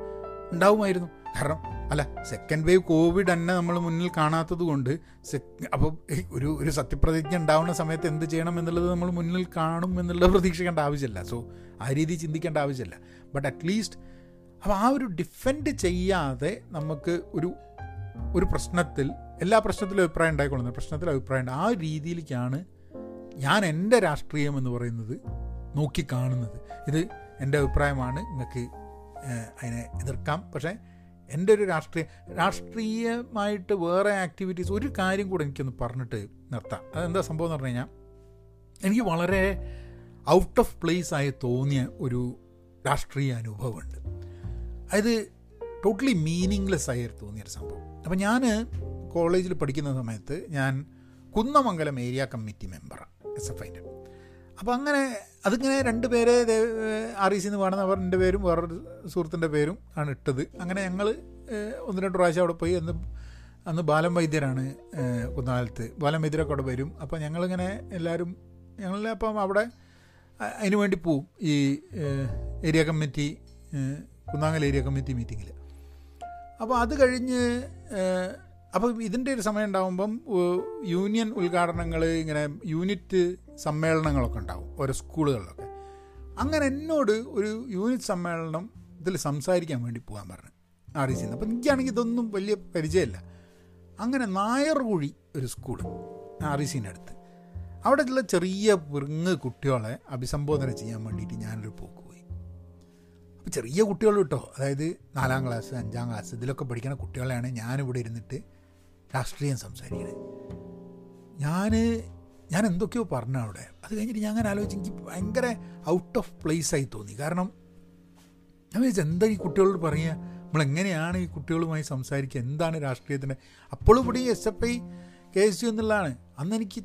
ഉണ്ടാവുമായിരുന്നു. കാരണം അല്ല സെക്കൻഡ് വേവ് കോവിഡ് തന്നെ നമ്മൾ മുന്നിൽ കാണാത്തത് കൊണ്ട് അപ്പോൾ ഒരു ഒരു സത്യപ്രതിജ്ഞ ഉണ്ടാവുന്ന സമയത്ത് എന്ത് ചെയ്യണം എന്നുള്ളത് നമ്മൾ മുന്നിൽ കാണും എന്നുള്ളത് പ്രതീക്ഷിക്കേണ്ട ആവശ്യമില്ല. സോ ആ രീതി ചിന്തിക്കേണ്ട ആവശ്യമില്ല. ബട്ട് അറ്റ്ലീസ്റ്റ് അപ്പോൾ ആ ഒരു ഡിഫെൻഡ് ചെയ്യാതെ നമുക്ക് ഒരു ഒരു പ്രശ്നത്തിൽ എല്ലാ പ്രശ്നത്തിലും അഭിപ്രായം ഉണ്ടായിക്കൊള്ളുന്നത് പ്രശ്നത്തിൽ അഭിപ്രായം ആ രീതിയിലേക്കാണ് ഞാൻ എന്റെ രാഷ്ട്രീയം എന്ന് പറയുന്നത് നോക്കിക്കാണുന്നത്. ഇത് എന്റെ അഭിപ്രായമാണ്. നിങ്ങൾക്ക് അതിനെ എതിർക്കാം. പക്ഷേ എന്റെ ഒരു രാഷ്ട്രീയ രാഷ്ട്രീയമായിട്ട് വേറെ ആക്ടിവിറ്റീസ് ഒരു കാര്യം കൂടെ എനിക്കൊന്ന് പറഞ്ഞിട്ട് നിർത്താം. അതെന്താ സംഭവം എന്ന് പറഞ്ഞു കഴിഞ്ഞാൽ എനിക്ക് വളരെ ഔട്ട് ഓഫ് പ്ലേസ് ആയി തോന്നിയ ഒരു രാഷ്ട്രീയ അനുഭവമുണ്ട്. അതായത് ടോട്ടലി മീനിങ്ലെസ് ആയി തോന്നിയൊരു സംഭവം. അപ്പം ഞാൻ കോളേജിൽ പഠിക്കുന്ന സമയത്ത് ഞാൻ കുന്നമംഗലം ഏരിയ കമ്മിറ്റി മെമ്പറാണ് എസ് എഫ് ഐന്റെ അപ്പോൾ അങ്ങനെ അതിങ്ങനെ രണ്ട് പേരെ ആർ ഇ സിന്ന് വേണമെന്ന് അവരുടെ പേരും വേറൊരു സുഹൃത്തിന്റെ പേരും ആണ് ഇട്ടത്. അങ്ങനെ ഞങ്ങൾ ഒന്ന് രണ്ട് പ്രാവശ്യം അവിടെ പോയി അന്ന് അന്ന് ബാലം വൈദ്യരാണ് കുന്നാലത്ത്. ബാലം വൈദ്യരൊക്കെ അവിടെ വരും. അപ്പോൾ ഞങ്ങളിങ്ങനെ എല്ലാവരും ഞങ്ങൾ അപ്പം അവിടെ അതിനു വേണ്ടി പോവും ഈ area committee Kunnangal area committee മീറ്റിങ്ങിൽ അപ്പോൾ അത് കഴിഞ്ഞ് അപ്പോൾ ഇതിന്റെ ഒരു സമയം ഉണ്ടാകുമ്പം യൂണിയൻ ഉദ്ഘാടനങ്ങൾ ഇങ്ങനെ യൂണിറ്റ് സമ്മേളനങ്ങളൊക്കെ ഉണ്ടാവും ഓരോ സ്കൂളുകളിലൊക്കെ. അങ്ങനെ എന്നോട് ഒരു യൂണിറ്റ് സമ്മേളനം ഇതിൽ സംസാരിക്കാൻ വേണ്ടി പോകാൻ പറഞ്ഞു ആർ ഡി സിന്ന് അപ്പം എനിക്കാണെങ്കിൽ ഇതൊന്നും വലിയ പരിചയമില്ല. അങ്ങനെ നായർകുഴി ഒരു സ്കൂൾ ആർ ഡി സിന്റെ അടുത്ത്. അവിടെയുള്ള ചെറിയ വിറുങ്ങ് കുട്ടികളെ അഭിസംബോധന ചെയ്യാൻ വേണ്ടിയിട്ട് ഞാനൊരു പോക്ക് പോയി. അപ്പോൾ ചെറിയ കുട്ടികൾ കിട്ടോ അതായത് നാലാം ക്ലാസ് അഞ്ചാം ക്ലാസ് ഇതിലൊക്കെ പഠിക്കുന്ന കുട്ടികളെയാണ് ഞാനിവിടെ ഇരുന്നിട്ട് രാഷ്ട്രീയം സംസാരിക്കുന്നത് ഞാൻ ഞാൻ എന്തൊക്കെയോ പറഞ്ഞു അവിടെ. അത് കഴിഞ്ഞിട്ട് ഞാൻ അങ്ങനെ ആലോചിച്ച് എനിക്ക് ഭയങ്കര ഔട്ട് ഓഫ് പ്ലേസ് ആയി തോന്നി. കാരണം ഞാൻ വിചാരിച്ചു എന്താ ഈ കുട്ടികളോട് പറയുക? നമ്മളെങ്ങനെയാണ് ഈ കുട്ടികളുമായി സംസാരിക്കുക? എന്താണ് രാഷ്ട്രീയത്തിന്റെ? അപ്പോഴും ഇവിടെ ഈ S F I K S U എന്നുള്ളതാണ്. അന്ന് എനിക്ക്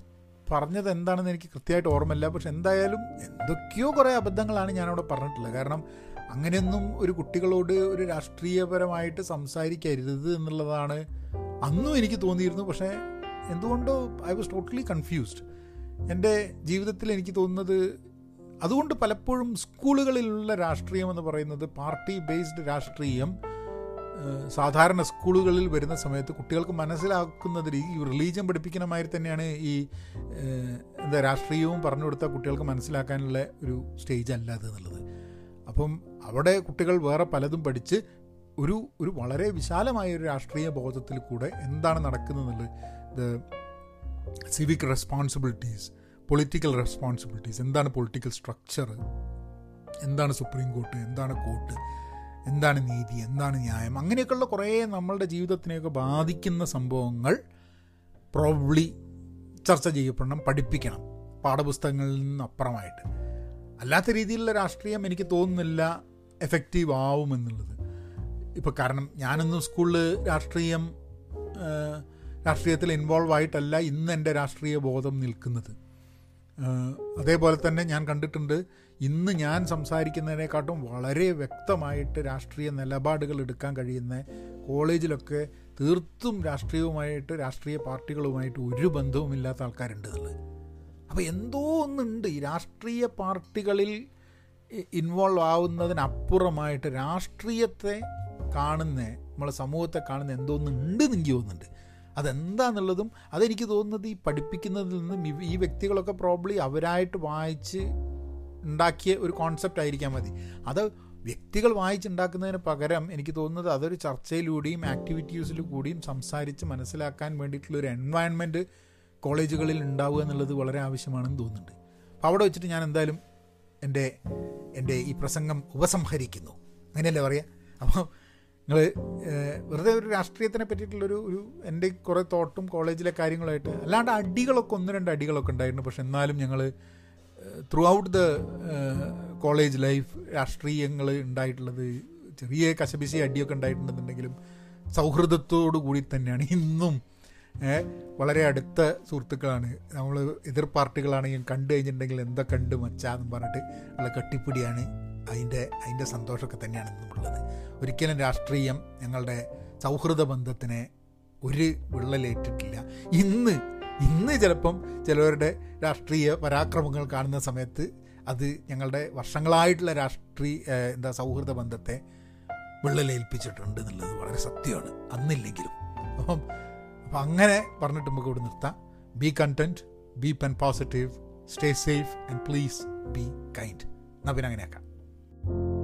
പറഞ്ഞത് എന്താണെന്ന് എനിക്ക് കൃത്യമായിട്ട് ഓർമ്മയില്ല. പക്ഷെ എന്തായാലും എന്തൊക്കെയോ കുറേ അബദ്ധങ്ങളാണ് ഞാനവിടെ പറഞ്ഞിട്ടുള്ളത്. കാരണം അങ്ങനെയൊന്നും ഒരു കുട്ടികളോട് ഒരു രാഷ്ട്രീയപരമായിട്ട് സംസാരിക്കരുത് എന്നുള്ളതാണ് അന്നും എനിക്ക് തോന്നിയിരുന്നു പക്ഷേ എന്തുകൊണ്ടോ ഐ വാസ് ടോട്ടലി കൺഫ്യൂസ്ഡ് എന്റെ ജീവിതത്തിൽ എനിക്ക് തോന്നുന്നത് അതുകൊണ്ട് പലപ്പോഴും സ്കൂളുകളിലുള്ള രാഷ്ട്രീയം എന്ന് പറയുന്നത് പാർട്ടി ബേസ്ഡ് രാഷ്ട്രീയം സാധാരണ സ്കൂളുകളിൽ വരുന്ന സമയത്ത് കുട്ടികൾക്ക് മനസ്സിലാക്കുന്നതിൽ ഈ റിലീജിയൻ പഠിപ്പിക്കുന്ന മാതിരി തന്നെയാണ് ഈ എന്താ രാഷ്ട്രീയവും പറഞ്ഞു കൊടുത്താൽ കുട്ടികൾക്ക് മനസ്സിലാക്കാനുള്ള ഒരു സ്റ്റേജ് അല്ല അത് എന്നുള്ളത്. അപ്പം അവിടെ കുട്ടികൾ വേറെ പലതും പഠിച്ച് ഒരു ഒരു വളരെ വിശാലമായ ഒരു രാഷ്ട്രീയ ബോധത്തിൽ കൂടെ എന്താണ് നടക്കുന്നത് the civic responsibilities political responsibilities എന്താണ് പൊളിറ്റിക്കൽ സ്ട്രക്ചർ എന്താണ് സുപ്രീം കോർട്ട് എന്താണ് കോർട്ട് എന്താണ് നീതി എന്താണ് ന്യായം അങ്ങനെയൊക്കെയുള്ള കുറേ നമ്മളുടെ ജീവിതത്തിനെയൊക്കെ ബാധിക്കുന്ന സംഭവങ്ങൾ പ്രോബ്ലി ചർച്ച ചെയ്യപ്പെടണം പഠിപ്പിക്കണം പാഠപുസ്തകങ്ങളിൽ നിന്നപ്പുറമായിട്ട് അല്ലാത്ത രീതിയിലുള്ള രാഷ്ട്രീയം എനിക്ക് തോന്നുന്നില്ല എഫക്റ്റീവ് ആവുമെന്നുള്ളത്. ഇപ്പോൾ കാരണം ഞാനൊന്നും സ്കൂളിൽ രാഷ്ട്രീയം രാഷ്ട്രീയത്തിൽ ഇൻവോൾവ് ആയിട്ടല്ല ഇന്ന് എന്റെ രാഷ്ട്രീയ ബോധം നിൽക്കുന്നത്. അതേപോലെ തന്നെ ഞാൻ കണ്ടിട്ടുണ്ട് ഇന്ന് ഞാൻ സംസാരിക്കുന്നതിനെക്കാട്ടും വളരെ വ്യക്തമായിട്ട് രാഷ്ട്രീയ നിലപാടുകൾ എടുക്കാൻ കഴിയുന്ന കോളേജിലൊക്കെ തീർത്തും രാഷ്ട്രീയവുമായിട്ട് രാഷ്ട്രീയ പാർട്ടികളുമായിട്ട് ഒരു ബന്ധവുമില്ലാത്ത ആൾക്കാരുണ്ട് എന്നുള്ളത് അപ്പോൾ എന്തോ ഒന്നുണ്ട് ഈ രാഷ്ട്രീയ പാർട്ടികളിൽ ഇൻവോൾവ് ആവുന്നതിനപ്പുറമായിട്ട് രാഷ്ട്രീയത്തെ കാണുന്ന നമ്മളെ സമൂഹത്തെ കാണുന്ന എന്തോന്നുണ്ട് എനിക്ക് തോന്നുന്നുണ്ട്. അതെന്താന്നുള്ളതും അതെനിക്ക് തോന്നുന്നത് ഈ പഠിപ്പിക്കുന്നതിൽ നിന്നും ഈ വ്യക്തികളൊക്കെ പ്രോബ്ലി അവരായിട്ട് വായിച്ച് ഉണ്ടാക്കിയ ഒരു കോൺസെപ്റ്റ് ആയിരിക്കാൻ മതി. അത് വ്യക്തികൾ വായിച്ചുണ്ടാക്കുന്നതിന് പകരം എനിക്ക് തോന്നുന്നത് അതൊരു ചർച്ചയിലൂടെയും ആക്ടിവിറ്റീസിൽ കൂടിയും സംസാരിച്ച് മനസ്സിലാക്കാൻ വേണ്ടിയിട്ടുള്ള ഒരു എൻവയൺമെന്റ് കോളേജുകളിൽ ഉണ്ടാവുക എന്നുള്ളത് വളരെ ആവശ്യമാണെന്ന് തോന്നുന്നുണ്ട്. അപ്പോൾ അവിടെ വെച്ചിട്ട് ഞാൻ എന്തായാലും എന്റെ എന്റെ ഈ പ്രസംഗം ഉപസംഹരിക്കുന്നു. അങ്ങനെയല്ലേ പറയുക അപ്പോൾ നിങ്ങൾ വെറുതെ ഒരു രാഷ്ട്രീയത്തിനെ പറ്റിയിട്ടുള്ളൊരു ഒരു എന്റെ കുറേ തോട്ടും കോളേജിലെ കാര്യങ്ങളായിട്ട് അല്ലാണ്ട് അടികളൊക്കെ ഒന്ന് രണ്ട് അടികളൊക്കെ ഉണ്ടായിരുന്നു. പക്ഷെ എന്നാലും ഞങ്ങൾ throughout the college life രാഷ്ട്രീയങ്ങൾ ഉണ്ടായിട്ടുള്ളത് ചെറിയ കശപിശി അടിയൊക്കെ ഉണ്ടായിട്ടുണ്ടെന്നുണ്ടെങ്കിലും സൗഹൃദത്തോടു കൂടി തന്നെയാണ്. ഇന്നും വളരെ അടുത്ത സുഹൃത്തുക്കളാണ്. നമ്മൾ എതിർ പാർട്ടികളാണെങ്കിലും കണ്ടു കഴിഞ്ഞിട്ടുണ്ടെങ്കിൽ എന്താ കണ്ട് മച്ചാന്ന് പറഞ്ഞിട്ട് ഉള്ള കെട്ടിപ്പിടിയാണ്. അതിന്റെ അതിന്റെ സന്തോഷമൊക്കെ തന്നെയാണ് നമുക്കുള്ളത് ഒരിക്കലും രാഷ്ട്രീയം ഞങ്ങളുടെ സൗഹൃദ ബന്ധത്തിനെ ഒരു വിള്ളലേറ്റിട്ടില്ല. ഇന്ന് ഇന്ന് ചിലപ്പം ചിലവരുടെ രാഷ്ട്രീയ പരാക്രമങ്ങൾ കാണുന്ന സമയത്ത് അത് ഞങ്ങളുടെ വർഷങ്ങളായിട്ടുള്ള രാഷ്ട്രീയ എന്താ സൗഹൃദ ബന്ധത്തെ വിള്ളലേൽപ്പിച്ചിട്ടുണ്ട് എന്നുള്ളത് വളരെ സത്യമാണ്. അന്നില്ലെങ്കിലും. അപ്പം അപ്പം അങ്ങനെ പറഞ്ഞിട്ട് നമുക്ക് ഇവിടെ നിർത്താം. Be content be pen positive stay safe and please be kind എന്നാൽ പിന്നെ അങ്ങനെയാക്കാം. you